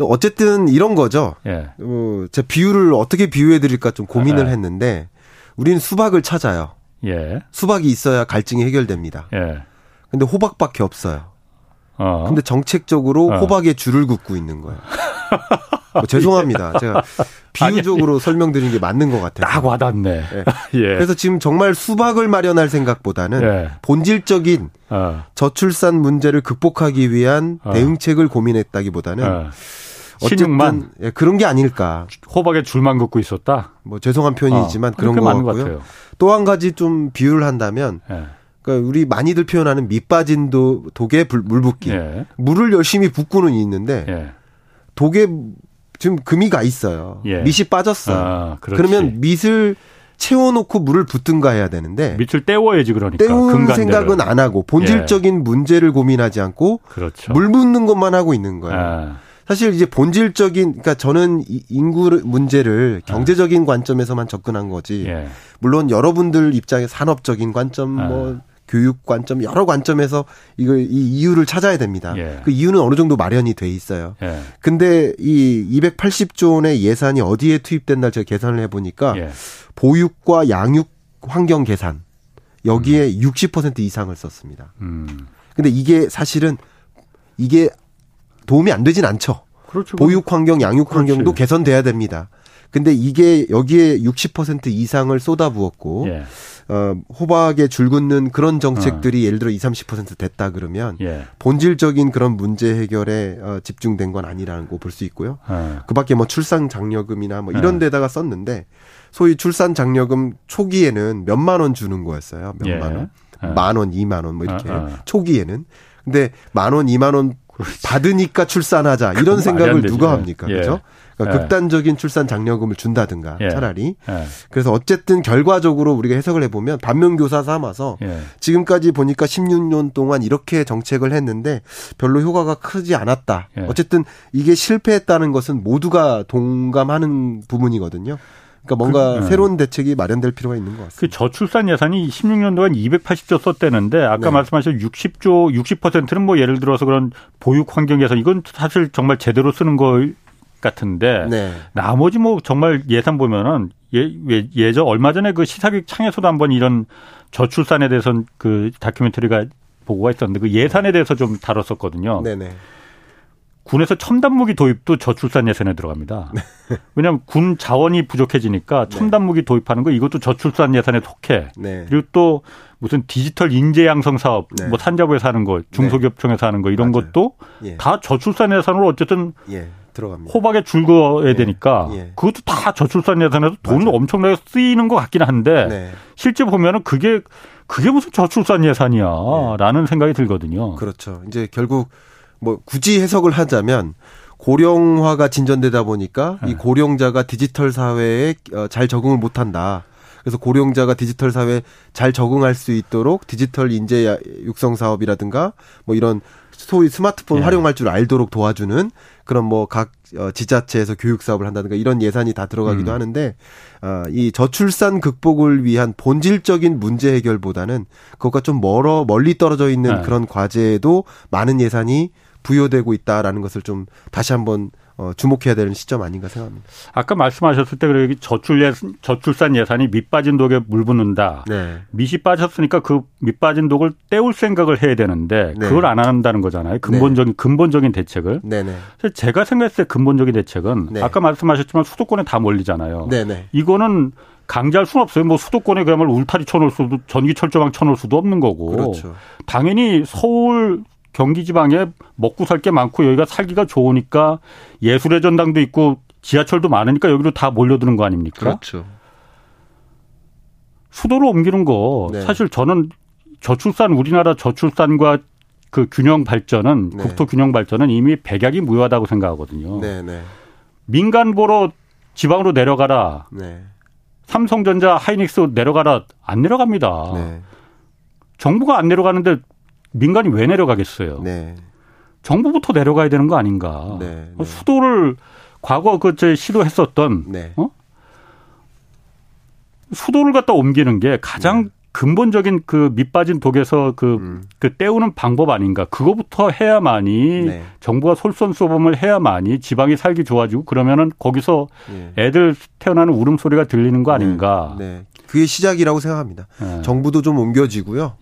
어쨌든 이런 거죠. 예. 어, 제 비유를 어떻게 비유해 드릴까 좀 고민을 예. 했는데 우리는 수박을 찾아요. 예. 수박이 있어야 갈증이 해결됩니다. 예. 근데 호박밖에 없어요. 어. 근데 정책적으로 어. 호박에 줄을 긋고 있는 거예요. 뭐 죄송합니다. 제가 비유적으로 아니, 설명드린 게 맞는 것 같아요. 딱 와닿네. 네. 예. 그래서 지금 정말 수박을 마련할 생각보다는 예. 본질적인 어. 저출산 문제를 극복하기 위한 어. 대응책을 고민했다기보다는 어. 어쨌든 예, 그런 게 아닐까. 호박에 줄만 긋고 있었다. 뭐 죄송한 표현이지만 어. 그런 거 같고요. 또 한 가지 좀 비유를 한다면. 예. 그러니까 우리 많이들 표현하는 밑 빠진 도, 독에 물 붓기. 예. 물을 열심히 붓고는 있는데 예. 독에 지금 금이 가 있어요. 예. 밑이 빠졌어. 아, 그러면 밑을 채워놓고 물을 붓든가 해야 되는데 밑을 떼워야지 그러니까 떼운 생각은 안 하고 본질적인 예. 문제를 고민하지 않고 그렇죠. 물 붓는 것만 하고 있는 거예요. 아. 사실 이제 본질적인 그러니까 저는 인구 문제를 아. 경제적인 관점에서만 접근한 거지. 예. 물론 여러분들 입장에 산업적인 관점 뭐 아. 교육 관점 여러 관점에서 이거 이 이유를 찾아야 됩니다. 예. 그 이유는 어느 정도 마련이 돼 있어요. 예. 근데 이 280조 원의 예산이 어디에 투입된다 제가 계산을 해 보니까 예. 보육과 양육 환경 개선 여기에 음. 60% 이상을 썼습니다. 음. 근데 이게 사실은 이게 도움이 안 되진 않죠. 그렇죠. 보육 환경, 양육 환경도 개선돼야 됩니다. 근데 이게 여기에 60% 이상을 쏟아부었고 예. 어, 호박에 줄 긋는 그런 정책들이 어. 예를 들어 20, 30% 됐다 그러면 예. 본질적인 그런 문제 해결에 어, 집중된 건 아니라는 거 볼 수 있고요. 어. 그 밖에 뭐 출산 장려금이나 뭐 이런 예. 데다가 썼는데 소위 출산 장려금 초기에는 몇만 원 주는 거였어요. 몇만 예. 원. 예. 만 원, 이만 원 뭐 이렇게. 초기에는 근데 만 원, 이만 원. 받으니까 출산하자 이런 생각을 누가 합니까? 예. 그죠? 그러니까 예. 극단적인 출산 장려금을 준다든가 예. 차라리. 예. 그래서 어쨌든 결과적으로 우리가 해석을 해보면 반면교사 삼아서 예. 지금까지 보니까 16년 동안 이렇게 정책을 했는데 별로 효과가 크지 않았다. 예. 어쨌든 이게 실패했다는 것은 모두가 동감하는 부분이거든요. 그러니까 뭔가 그, 새로운 대책이 마련될 필요가 있는 것 같습니다. 그 저출산 예산이 16년도에 280조 썼대는데 아까 네. 말씀하신 60조 60%는 뭐 예를 들어서 그런 보육 환경 예산 이건 사실 정말 제대로 쓰는 거 같은데 네. 나머지 뭐 정말 예산 보면은 예, 예, 예저 얼마 전에 그 시사교육 창에서도 한번 이런 저출산에 대해서는 그 다큐멘터리가 보고가 있었는데 그 예산에 대해서 좀 다뤘었거든요. 네네. 군에서 첨단 무기 도입도 저출산 예산에 들어갑니다. 네. 왜냐하면 군 자원이 부족해지니까 네. 첨단 무기 도입하는 거 이것도 저출산 예산에 속해. 네. 그리고 또 무슨 디지털 인재 양성 사업, 네. 뭐 산자부에서 하는 거, 중소기업청에서 하는 거 이런 맞아요. 것도 예. 다 저출산 예산으로 어쨌든 예. 들어갑니다. 호박에 줄 그어야 예. 되니까 예. 그것도 다 저출산 예산에서 돈 엄청나게 쓰이는 것 같긴 한데 네. 실제 보면은 그게 그게 무슨 저출산 예산이야라는 예. 생각이 들거든요. 그렇죠. 이제 결국 뭐 굳이 해석을 하자면 고령화가 진전되다 보니까 네. 이 고령자가 디지털 사회에 어, 잘 적응을 못한다. 그래서 고령자가 디지털 사회에 잘 적응할 수 있도록 디지털 인재 육성 사업이라든가 뭐 이런 소위 스마트폰 네. 활용할 줄 알도록 도와주는 그런 뭐각 어, 지자체에서 교육 사업을 한다든가 이런 예산이 다 들어가기도 음. 하는데 아, 이 저출산 극복을 위한 본질적인 문제 해결보다는 그것과 좀 멀어 멀리 떨어져 있는 네. 그런 과제에도 많은 예산이 부여되고 있다라는 것을 좀 다시 한번 어, 주목해야 되는 시점 아닌가 생각합니다. 아까 말씀하셨을 때 그러기 저출 예, 저출산 예산이 밑 빠진 독에 물 붓는다. 네. 밑이 빠졌으니까 그 밑 빠진 독을 떼울 생각을 해야 되는데 네. 그걸 안 한다는 거잖아요. 근본적인 네. 근본적인 대책을. 네네. 제가 생각했을 때 근본적인 대책은 네. 아까 말씀하셨지만 수도권에 다 몰리잖아요. 네네. 이거는 강제할 수는 없어요. 뭐 수도권에 그야말로 울타리 쳐놓을 수도 전기 철조망 쳐놓을 수도 없는 거고. 그렇죠. 당연히 서울 경기 지방에 먹고 살 게 많고 여기가 살기가 좋으니까 예술의 전당도 있고 지하철도 많으니까 여기로 다 몰려드는 거 아닙니까? 그렇죠. 수도로 옮기는 거 네. 사실 저는 저출산 우리나라 저출산과 그 균형 발전은 네. 국토 균형 발전은 이미 백약이 무효하다고 생각하거든요. 네, 네. 민간 보러 지방으로 내려가라. 네. 삼성전자 하이닉스 내려가라 안 내려갑니다. 네. 정부가 안 내려가는데 민간이 왜 내려가겠어요? 네. 정부부터 내려가야 되는 거 아닌가? 네, 네. 수도를 과거 그저 시도했었던 네. 어? 수도를 갖다 옮기는 게 가장 네. 근본적인 그 밑빠진 독에서 그, 음. 그 떼우는 방법 아닌가. 그거부터 해야만이 네. 정부가 솔선수범을 해야만이 지방이 살기 좋아지고 그러면은 거기서 네. 애들 태어나는 울음소리가 들리는 거 아닌가. 네. 네. 그게 시작이라고 생각합니다. 정부도 좀 옮겨지고요.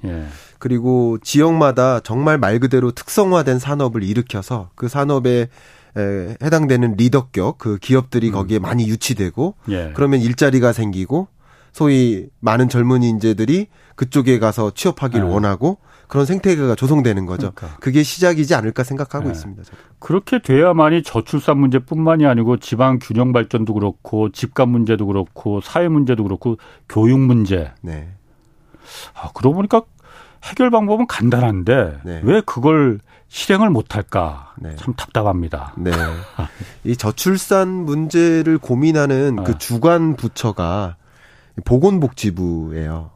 그리고 지역마다 정말 말 그대로 특성화된 산업을 일으켜서 그 산업에 에 해당되는 리더격 그 기업들이 음. 거기에 많이 유치되고 예. 그러면 일자리가 생기고 소위 많은 젊은 인재들이 그쪽에 가서 취업하기를 예. 원하고 그런 생태계가 조성되는 거죠. 그러니까. 그게 시작이지 않을까 생각하고 예. 있습니다. 저도. 그렇게 돼야만이 저출산 문제뿐만이 아니고 지방 균형 발전도 그렇고 집값 문제도 그렇고 사회 문제도 그렇고 교육 문제. 네. 아, 그러고 보니까 해결 방법은 간단한데 네. 왜 그걸 실행을 못할까 네. 참 답답합니다. 네. 이 저출산 문제를 고민하는 그 아. 주관 부처가 보건복지부예요.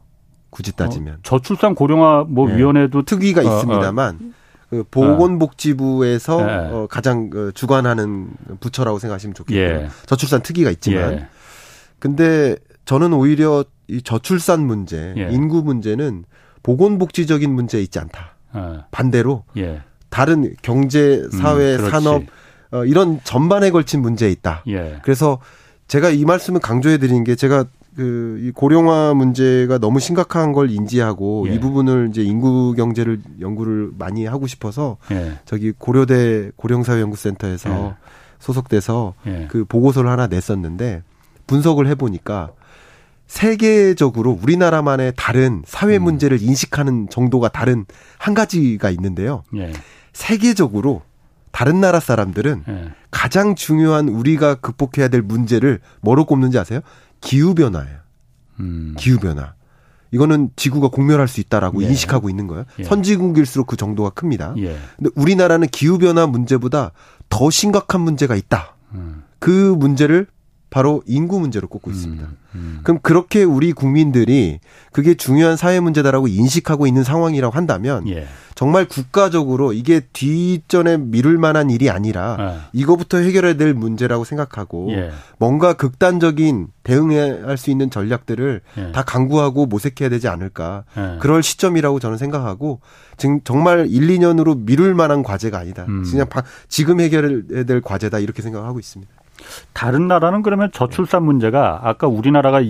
굳이 어, 따지면 어, 저출산 고령화 뭐 네. 위원회도 특위가 어, 있습니다만 어. 그 보건복지부에서 네. 어, 가장 그 주관하는 부처라고 생각하시면 좋겠고요. 예. 저출산 특위가 있지만 예. 근데 저는 오히려 이 저출산 문제, 예. 인구 문제는 보건복지적인 문제 있지 않다. 어. 반대로 예. 다른 경제, 사회, 음, 산업 어, 이런 전반에 걸친 문제에 있다. 예. 그래서 제가 이 말씀을 강조해 드리는 게 제가 그이 고령화 문제가 너무 심각한 걸 인지하고 예. 이 부분을 이제 인구 경제를 연구를 많이 하고 싶어서 예. 저기 고려대 고령사회 연구센터에서 예. 소속돼서 예. 그 보고서를 하나 냈었는데 분석을 해 보니까 세계적으로 우리나라만의 다른 사회 음. 문제를 음. 인식하는 정도가 다른 한 가지가 있는데요. 예. 세계적으로 다른 나라 사람들은 예. 가장 중요한 우리가 극복해야 될 문제를 뭐로 꼽는지 아세요? 기후 변화예요. 음. 기후 변화. 이거는 지구가 공멸할 수 있다라고 예. 인식하고 있는 거예요. 예. 선진국일수록 그 정도가 큽니다. 예. 근데 우리나라는 기후 변화 문제보다 더 심각한 문제가 있다. 음. 그 문제를 바로 인구 문제로 꼽고 있습니다. 음, 음. 그럼 그렇게 우리 국민들이 그게 중요한 사회 문제다라고 인식하고 있는 상황이라고 한다면 예. 정말 국가적으로 이게 뒷전에 미룰 만한 일이 아니라 예. 이거부터 해결해야 될 문제라고 생각하고 예. 뭔가 극단적인 대응할 수 있는 전략들을 예. 다 강구하고 모색해야 되지 않을까. 예. 그럴 시점이라고 저는 생각하고 지금 정말 1, 2년으로 미룰 만한 과제가 아니다. 음. 그냥 지금 해결해야 될 과제다 이렇게 생각하고 있습니다. 다른 나라는 그러면 저출산 문제가 아까 우리나라가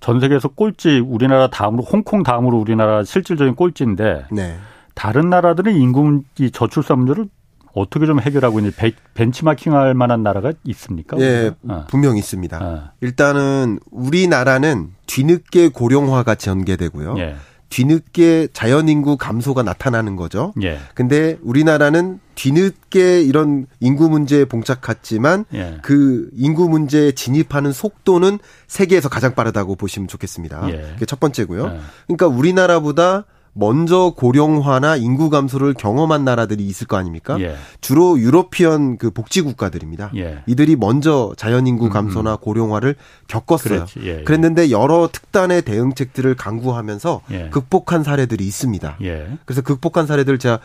전 세계에서 꼴찌 우리나라 다음으로 홍콩 다음으로 우리나라 실질적인 꼴찌인데 네. 다른 나라들은 인구 이 저출산 문제를 어떻게 좀 해결하고 있는 벤치마킹할 만한 나라가 있습니까? 예, 어. 분명히 있습니다. 어. 일단은 우리나라는 뒤늦게 고령화가 전개되고요. 예. 뒤늦게 자연 인구 감소가 나타나는 거죠. 예. 근데 우리나라는 뒤늦게 이런 인구 문제에 봉착했지만 예. 그 인구 문제에 진입하는 속도는 세계에서 가장 빠르다고 보시면 좋겠습니다. 예. 그게 첫 번째고요. 예. 그러니까 우리나라보다 먼저 고령화나 인구 감소를 경험한 나라들이 있을 거 아닙니까? 예. 주로 유로피언 그 복지 국가들입니다. 예. 이들이 먼저 자연 인구 음, 감소나 음. 고령화를 겪었어요. 예, 예, 그랬는데 여러 특단의 대응책들을 강구하면서 예. 극복한 사례들이 있습니다. 예. 그래서 극복한 사례들 제가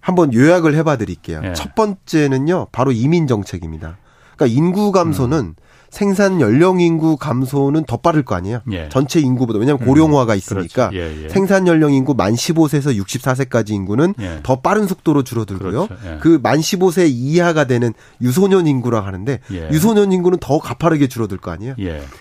한번 요약을 해봐 드릴게요. 첫 번째는요, 바로 이민 정책입니다. 그러니까 인구 감소는 음. 생산 연령 인구 감소는 더 빠를 거 아니에요. 예. 전체 인구보다 왜냐하면 음. 고령화가 있으니까 예, 예. 생산 연령 인구 만 15세에서 64세까지 인구는 예. 더 빠른 속도로 줄어들고요. 그만 그렇죠. 예. 15세 이하가 되는 유소년 인구라 하는데 예. 유소년 인구는 더 가파르게 줄어들 거 아니에요.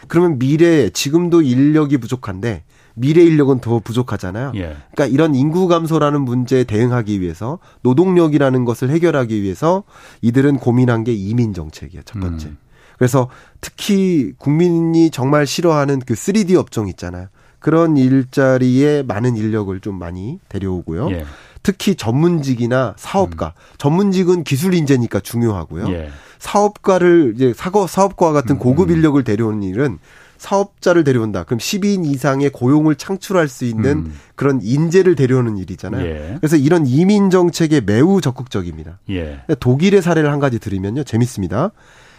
그러면 미래에 지금도 인력이 부족한데 미래 인력은 더 부족하잖아요. 예. 그러니까 이런 인구 감소라는 문제에 대응하기 위해서 노동력이라는 것을 해결하기 위해서 이들은 고민한 게 이민 정책이에요. 첫 번째. 음. 그래서 특히 국민이 정말 싫어하는 그 3D 업종 있잖아요. 그런 일자리에 많은 인력을 좀 많이 데려오고요. 예. 특히 전문직이나 사업가. 음. 전문직은 기술 인재니까 중요하고요. 예. 사업가를 이제 사고 사업과 같은 고급 음. 인력을 데려오는 일은 사업자를 데려온다. 그럼 10인 이상의 고용을 창출할 수 있는 음. 그런 인재를 데려오는 일이잖아요. 예. 그래서 이런 이민 정책에 매우 적극적입니다. 예. 독일의 사례를 한 가지 드리면요. 재밌습니다.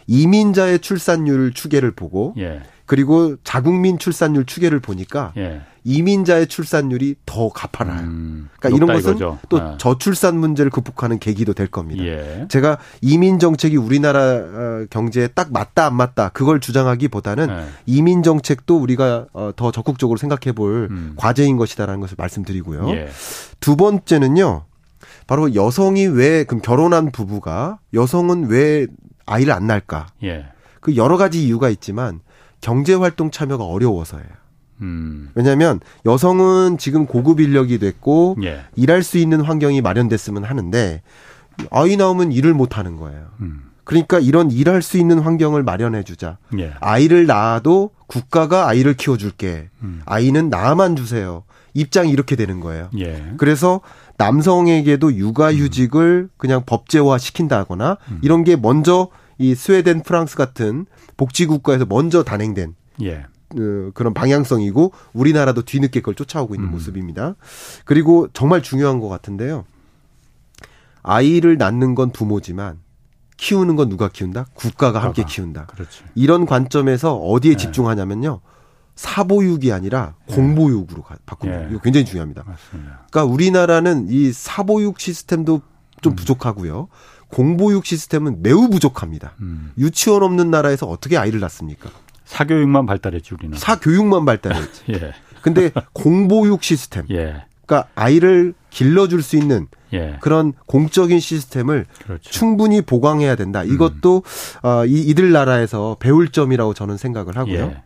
이민자의 출산율 추계를 보고 예. 그리고 자국민 출산율 추계를 보니까 예. 이민자의 출산율이 더 가파라요. 음, 그러니까 이런 것은 이거죠. 또 아. 저출산 문제를 극복하는 계기도 될 겁니다. 예. 제가 이민 정책이 우리나라 어, 경제에 딱 맞다 안 맞다 그걸 주장하기보다는 예. 이민 정책도 우리가 어, 더 적극적으로 생각해 볼 음. 과제인 것이다라는 것을 말씀드리고요. 예. 두 번째는요. 바로 여성이 왜 그럼 결혼한 부부가 여성은 왜 아이를 안 낳을까? 예. 그 여러 가지 이유가 있지만 경제 활동 참여가 어려워서예요. 음. 왜냐하면 여성은 지금 고급 인력이 됐고 예. 일할 수 있는 환경이 마련됐으면 하는데 아이 나오면 일을 못 하는 거예요. 음. 그러니까 이런 일할 수 있는 환경을 마련해 주자. 예. 아이를 낳아도 국가가 아이를 키워줄게. 음. 아이는 나만 주세요. 입장이 이렇게 되는 거예요. 예. 그래서 남성에게도 육아휴직을 그냥 법제화 시킨다거나 음. 이런 게 먼저 이 스웨덴, 프랑스 같은 복지국가에서 먼저 단행된 예. 그, 그런 방향성이고 우리나라도 뒤늦게 그걸 쫓아오고 있는 음. 모습입니다. 그리고 정말 중요한 것 같은데요. 아이를 낳는 건 부모지만 키우는 건 누가 키운다? 국가가 함께 키운다. 그렇죠. 이런 관점에서 어디에 네. 집중하냐면요. 사보육이 아니라 예. 공보육으로 바꾼다. 예. 이거 굉장히 중요합니다. 맞습니다. 그러니까 우리나라는 이 사보육 시스템도 좀 음. 부족하고요. 공보육 시스템은 매우 부족합니다. 음. 유치원 없는 나라에서 어떻게 아이를 낳습니까? 사교육만 발달했지 우리는. 사교육만 발달했지. 예. 근데 공보육 시스템. 예. 그러니까 아이를 길러줄 수 있는 예. 그런 공적인 시스템을 그렇죠. 충분히 보강해야 된다. 이것도 음. 어, 이 이들 나라에서 배울 점이라고 저는 생각을 하고요. 예.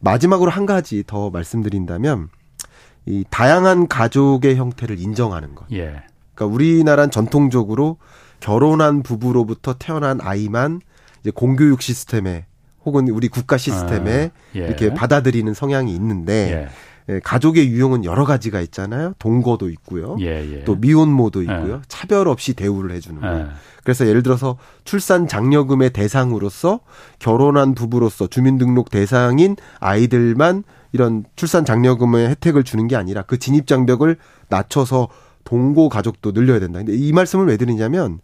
마지막으로 한 가지 더 말씀드린다면 이 다양한 가족의 형태를 인정하는 것. 예. 그러니까 우리나라는 전통적으로 결혼한 부부로부터 태어난 아이만 이제 공교육 시스템에 혹은 우리 국가 시스템에 아, 예. 이렇게 받아들이는 성향이 있는데 예. 예, 가족의 유형은 여러 가지가 있잖아요. 동거도 있고요. 예, 예. 또 미혼모도 있고요. 예. 차별 없이 대우를 해주는 거예요. 예. 그래서 예를 들어서 출산 장려금의 대상으로서 결혼한 부부로서 주민등록 대상인 아이들만 이런 출산 장려금의 혜택을 주는 게 아니라 그 진입 장벽을 낮춰서 동거 가족도 늘려야 된다. 근데 이 말씀을 왜 드리냐면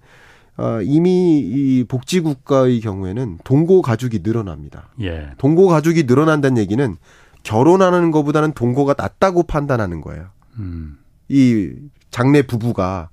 어, 이미 이 복지국가의 경우에는 동거 가족이 늘어납니다. 예. 동거 가족이 늘어난다는 얘기는 결혼하는 것보다는 동거가 낫다고 판단하는 거예요. 음. 이 장래 부부가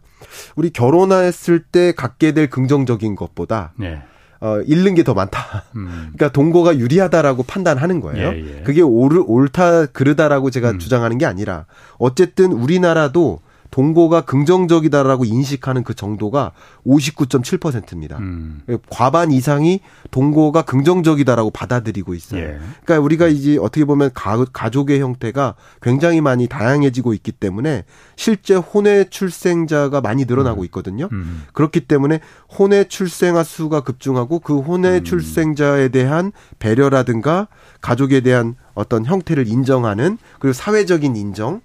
우리 결혼했을 때 갖게 될 긍정적인 것보다 예. 어, 잃는 게 더 많다. 음. 그러니까 동거가 유리하다라고 판단하는 거예요. 예, 예. 그게 옳, 옳다 그르다라고 제가 음. 주장하는 게 아니라 어쨌든 우리나라도 동거가 긍정적이다라고 인식하는 그 정도가 59.7%입니다. 음. 과반 이상이 동거가 긍정적이다라고 받아들이고 있어요. 예. 그러니까 우리가 이제 어떻게 보면 가, 가족의 형태가 굉장히 많이 다양해지고 있기 때문에 실제 혼외 출생자가 많이 늘어나고 있거든요. 음. 그렇기 때문에 혼외 출생아 수가 급증하고 그 혼외 음. 출생자에 대한 배려라든가 가족에 대한 어떤 형태를 인정하는 그리고 사회적인 인정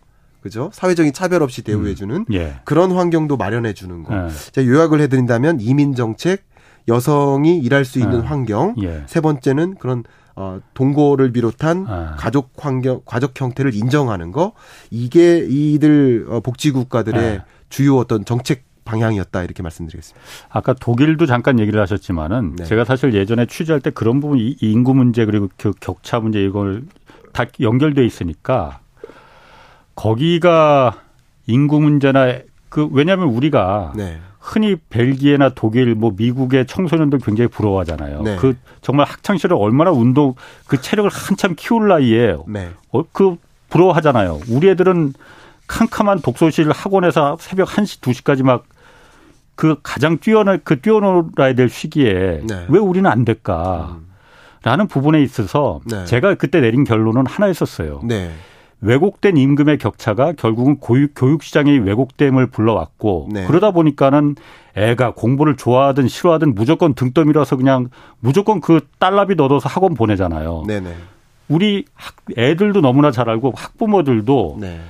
그죠? 사회적인 차별 없이 대우해주는 예. 그런 환경도 마련해주는 거. 예. 제가 요약을 해드린다면 이민 정책, 여성이 일할 수 있는 예. 환경, 예. 세 번째는 그런 어 동거를 비롯한 아. 가족 환경, 가족 형태를 인정하는 거 이게 이들 어, 복지 국가들의 예. 주요 어떤 정책 방향이었다 이렇게 말씀드리겠습니다. 아까 독일도 잠깐 얘기를 하셨지만은 네. 제가 사실 예전에 취재할 때 그런 부분 이 인구 문제 그리고 그 격차 문제 이걸 다 연결돼 있으니까 거기가 인구 문제나 그 왜냐하면 우리가 네. 흔히 벨기에나 독일 뭐 미국의 청소년들 굉장히 부러워하잖아요. 네. 그 정말 학창 시절 얼마나 운동 그 체력을 한참 키울 나이에 네. 어, 그 부러워하잖아요. 우리 애들은 캄캄한 독서실 학원에서 새벽 1시, 2시까지 막 그 가장 뛰어날 그 뛰어놀아야 될 시기에 네. 왜 우리는 안 될까? 라는 부분에 있어서 네. 제가 그때 내린 결론은 하나였었어요. 네. 왜곡된 임금의 격차가 결국은 교육, 교육 시장의 왜곡됨을 불러왔고 네. 그러다 보니까는 애가 공부를 좋아하든 싫어하든 무조건 등 떠밀어서 그냥 무조건 그 달러비 넣어서 학원 보내잖아요. 네. 네. 우리 학, 애들도 너무나 잘 알고 학부모들도 네.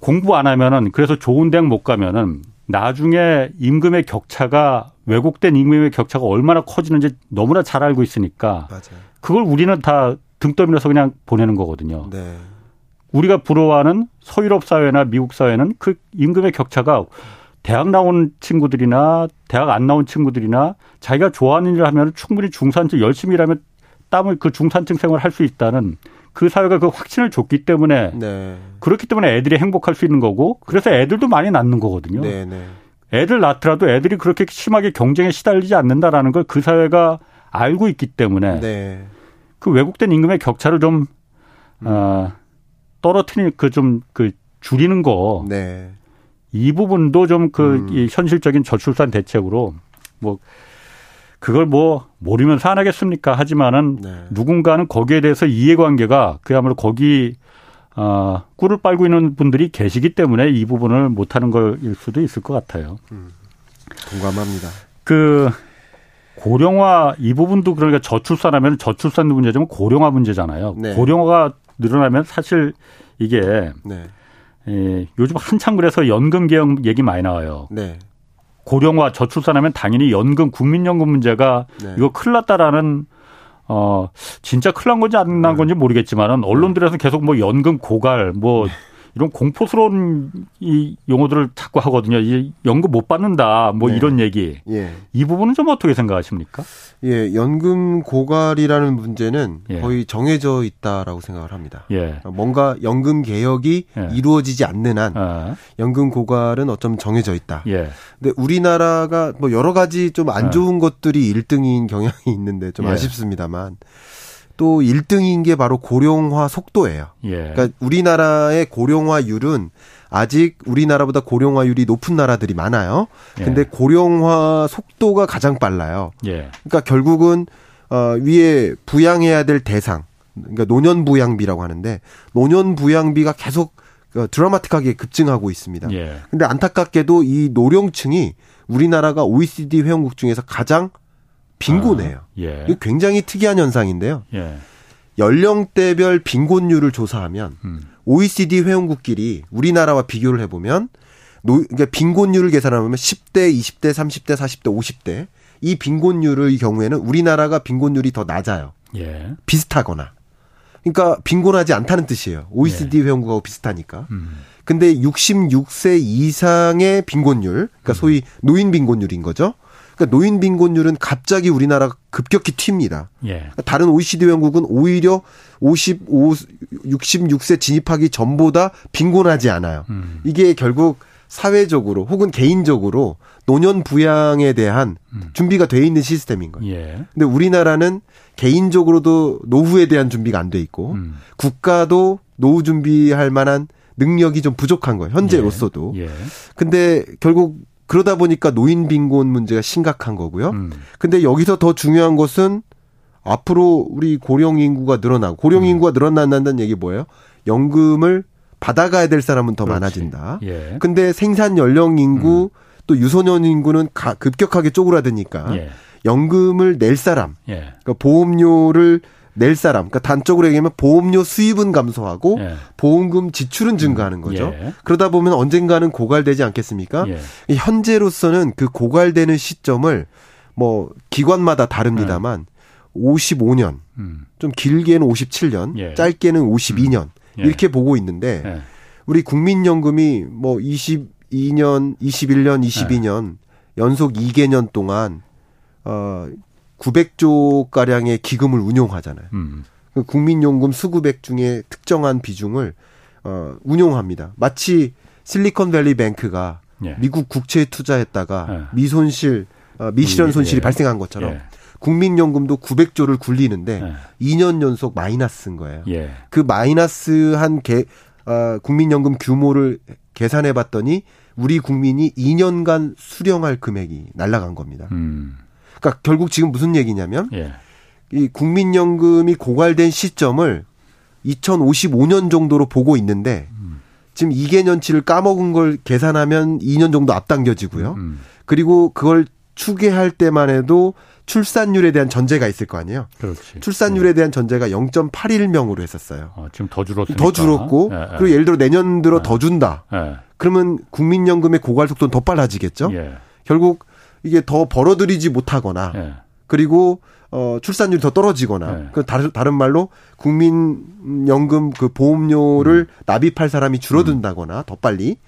공부 안 하면은 그래서 좋은 대학 못 가면은 나중에 임금의 격차가 왜곡된 임금의 격차가 얼마나 커지는지 너무나 잘 알고 있으니까 맞아요. 그걸 우리는 다 등 떠밀어서 그냥 보내는 거거든요. 네. 우리가 부러워하는 서유럽 사회나 미국 사회는 그 임금의 격차가 대학 나온 친구들이나 대학 안 나온 친구들이나 자기가 좋아하는 일을 하면 충분히 중산층 열심히 일하면 땀을 그 중산층 생활을 할 수 있다는 그 사회가 그 확신을 줬기 때문에 네. 그렇기 때문에 애들이 행복할 수 있는 거고 그래서 애들도 많이 낳는 거거든요. 네. 네. 애들 낳더라도 애들이 그렇게 심하게 경쟁에 시달리지 않는다라는 걸 그 사회가 알고 있기 때문에 네. 그 왜곡된 임금의 격차를 좀 어, 떨어뜨리는 그좀그 줄이는 거 네. 이 부분도 좀그 음. 현실적인 저출산 대책으로 뭐 그걸 뭐 모르면서 안 하겠습니까? 하지만은 네. 누군가는 거기에 대해서 이해관계가 그야말로 거기 어, 꿀을 빨고 있는 분들이 계시기 때문에 이 부분을 못하는 거일 수도 있을 것 같아요. 동감합니다. 그 고령화 이 부분도 그러니까 저출산하면 저출산 문제지만 고령화 문제잖아요. 네. 고령화가 늘어나면 사실 이게 네. 예, 요즘 한참 그래서 연금 개혁 얘기 많이 나와요. 네. 고령화 저출산하면 당연히 연금 국민연금 문제가 네. 이거 큰일 났다라는 어 진짜 큰일 난 건지 안 난 건지 모르겠지만은 언론들에서 계속 뭐 연금 고갈 뭐 이런 공포스러운 이 용어들을 자꾸 하거든요. 이 연금 못 받는다 뭐 네. 이런 얘기. 예. 이 부분은 좀 어떻게 생각하십니까? 예, 연금 고갈이라는 문제는 예. 거의 정해져 있다라고 생각을 합니다. 예. 뭔가 연금 개혁이 예. 이루어지지 않는 한 아, 연금 고갈은 어쩜 정해져 있다. 예. 근데 우리나라가 뭐 여러 가지 좀안 예. 좋은 것들이 1등인 경향이 있는데 좀 예. 아쉽습니다만 또 1등인 게 바로 고령화 속도예요. 예. 그러니까 우리나라의 고령화율은 아직 우리나라보다 고령화율이 높은 나라들이 많아요. 예. 근데 고령화 속도가 가장 빨라요. 예. 그러니까 결국은 어 위에 부양해야 될 대상, 그러니까 노년 부양비라고 하는데 노년 부양비가 계속 그 드라마틱하게 급증하고 있습니다. 예. 근데 안타깝게도 이 노령층이 우리나라가 OECD 회원국 중에서 가장 빈곤해요. 예. 이거 굉장히 특이한 현상인데요. 예. 연령대별 빈곤율을 조사하면 음. OECD 회원국끼리 우리나라와 비교를 해보면 노, 그러니까 빈곤율을 계산하면 10대, 20대, 30대, 40대, 50대 이 빈곤율의 경우에는 우리나라가 빈곤율이 더 낮아요. 예. 비슷하거나. 그러니까 빈곤하지 않다는 뜻이에요. OECD 예. 회원국하고 비슷하니까. 음. 근데 66세 이상의 빈곤율, 그러니까 음. 소위 노인 빈곤율인 거죠. 그러니까 노인 빈곤율은 갑자기 우리나라가 급격히 튑니다. 예. 다른 OECD 회원국은 오히려 55, 66세 진입하기 전보다 빈곤하지 않아요. 음. 이게 결국 사회적으로 혹은 개인적으로 노년 부양에 대한 음. 준비가 돼 있는 시스템인 거예요. 예. 근데 우리나라는 개인적으로도 노후에 대한 준비가 안 돼 있고 음. 국가도 노후 준비할 만한 능력이 좀 부족한 거예요. 현재로서도. 예. 예. 근데 결국 그러다 보니까 노인 빈곤 문제가 심각한 거고요. 음. 근데 여기서 더 중요한 것은 앞으로 우리 고령 인구가 늘어나고 고령 음. 인구가 늘어난다는 얘기 뭐예요? 연금을 받아가야 될 사람은 더 그렇지. 많아진다. 예. 근데 생산 연령 인구 음. 또 유소년 인구는 가, 급격하게 쪼그라드니까 예. 연금을 낼 사람, 예. 그러니까 보험료를 낼 사람, 그러니까 단적으로 얘기하면 보험료 수입은 감소하고 예. 보험금 지출은 증가하는 거죠. 예. 그러다 보면 언젠가는 고갈되지 않겠습니까? 예. 현재로서는 그 고갈되는 시점을 뭐 기관마다 다릅니다만 55년, 음. 좀 길게는 57년, 예. 짧게는 52년 예. 이렇게 보고 있는데 예. 우리 국민연금이 뭐 22년, 21년, 22년 연속 2개년 동안 어 900조 가량의 기금을 운용하잖아요. 음. 그 국민연금 수급액 중에 특정한 비중을 어 운용합니다. 마치 실리콘밸리 뱅크가 예. 미국 국채에 투자했다가 예. 미손실, 어, 미실현 예. 손실이 예. 발생한 것처럼 예. 국민연금도 900조를 굴리는데 예. 2년 연속 마이너스인 거예요. 예. 그 마이너스한 개, 어, 국민연금 규모를 계산해 봤더니 우리 국민이 2년간 수령할 금액이 날라간 겁니다. 음. 그러니까 결국 지금 무슨 얘기냐면 예. 이 국민연금이 고갈된 시점을 2055년 정도로 보고 있는데 지금 2개년치를 까먹은 걸 계산하면 2년 정도 앞당겨지고요. 음. 그리고 그걸 추계할 때만 해도 출산율에 대한 전제가 있을 거 아니에요. 그렇지. 출산율에 대한 전제가 0.81명으로 했었어요. 어, 지금 더 줄었으니까. 더 줄었고 예, 예. 그리고 예를 들어 내년 들어 더 준다. 예. 그러면 국민연금의 고갈 속도는 더 빨라지겠죠. 예. 결국 이게 더 벌어들이지 못하거나 예. 그리고 어 출산율이 더 떨어지거나 네. 그 다른 다른 말로 국민연금 그 보험료를 음. 납입할 사람이 줄어든다거나 더 빨리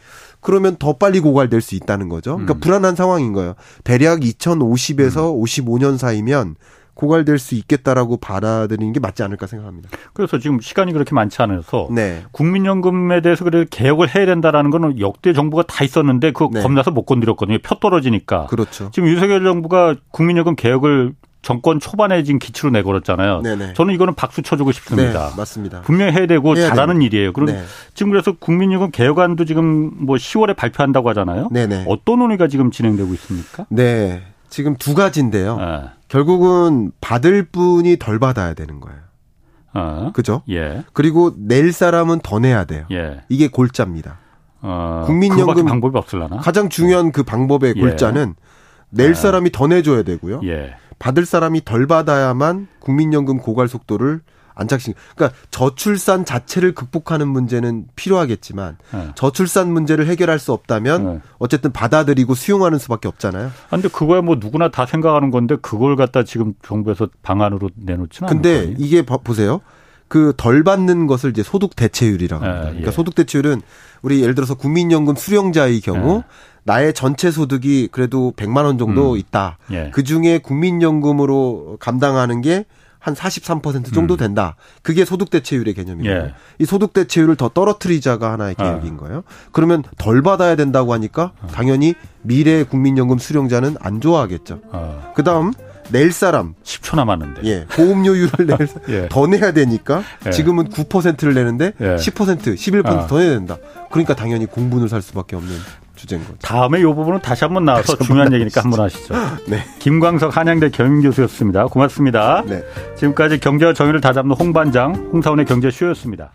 그러면 더 빨리 고갈될 수 있다는 거죠. 그러니까 음. 불안한 상황인 거예요. 대략 2050에서 55년 사이면 고갈될 수 있겠다라고 받아들이는 게 맞지 않을까 생각합니다. 그래서 지금 시간이 그렇게 많지 않아서 네. 국민연금에 대해서 그래 개혁을 해야 된다라는 거는 역대 정부가 다 있었는데 그 네. 겁나서 못 건드렸거든요. 표 떨어지니까. 그렇죠. 지금 윤석열 정부가 국민연금 개혁을 정권 초반에 지금 기치로 내걸었잖아요. 네네. 저는 이거는 박수 쳐주고 싶습니다. 네, 맞습니다. 분명히 해야 되고 해야 잘하는 됩니다. 일이에요. 그럼 네. 지금 그래서 국민연금 개혁안도 지금 뭐 10월에 발표한다고 하잖아요. 네네. 어떤 논의가 지금 진행되고 있습니까? 네. 지금 두 가지인데요. 아, 결국은 받을 분이 덜 받아야 되는 거예요. 아, 그죠? 예, 그리고 낼 사람은 더 내야 돼요. 예. 이게 골자입니다. 어, 국민연금 방법이 없을라나? 가장 중요한 그 방법의 예. 골자는 낼 사람이 더 내줘야 되고요. 예, 받을 사람이 덜 받아야만 국민연금 고갈 속도를 안착시. 그러니까 저출산 자체를 극복하는 문제는 필요하겠지만 예. 저출산 문제를 해결할 수 없다면 네. 어쨌든 받아들이고 수용하는 수밖에 없잖아요. 아, 근데 그거야 뭐 누구나 다 생각하는 건데 그걸 갖다 지금 정부에서 방안으로 내놓지는 근데 거예요. 이게 봐- 보세요. 그 덜 받는 것을 이제 소득 대체율이라고 합니다. 예, 그러니까 예. 소득 대체율은 우리 예를 들어서 국민연금 수령자의 경우 예. 나의 전체 소득이 그래도 100만 원 정도 음. 있다. 예. 그 중에 국민연금으로 감당하는 게 한 43% 정도 된다. 그게 소득 대체율의 개념이에요. 음. 예. 이 소득 대체율을 더 떨어뜨리자가 하나의 아. 계획인 거예요. 그러면 덜 받아야 된다고 하니까 당연히 미래 국민연금 수령자는 안 좋아하겠죠. 어, 그다음 낼 사람 10초 남았는데. 예, 보험료율을 낼, 사- 예. 더 내야 되니까 예. 지금은 9%를 내는데 예. 10%, 11%더 아. 내야 된다. 그러니까 당연히 공분을 살 수밖에 없는 주제인 거죠. 다음에 이 부분은 다시 한번 나와서 중요한 얘기니까 한번 하시죠. 네. 김광석 한양대 경영교수였습니다. 고맙습니다. 네. 지금까지 경제와 정의를 다잡는 홍반장, 홍사원의 경제쇼였습니다.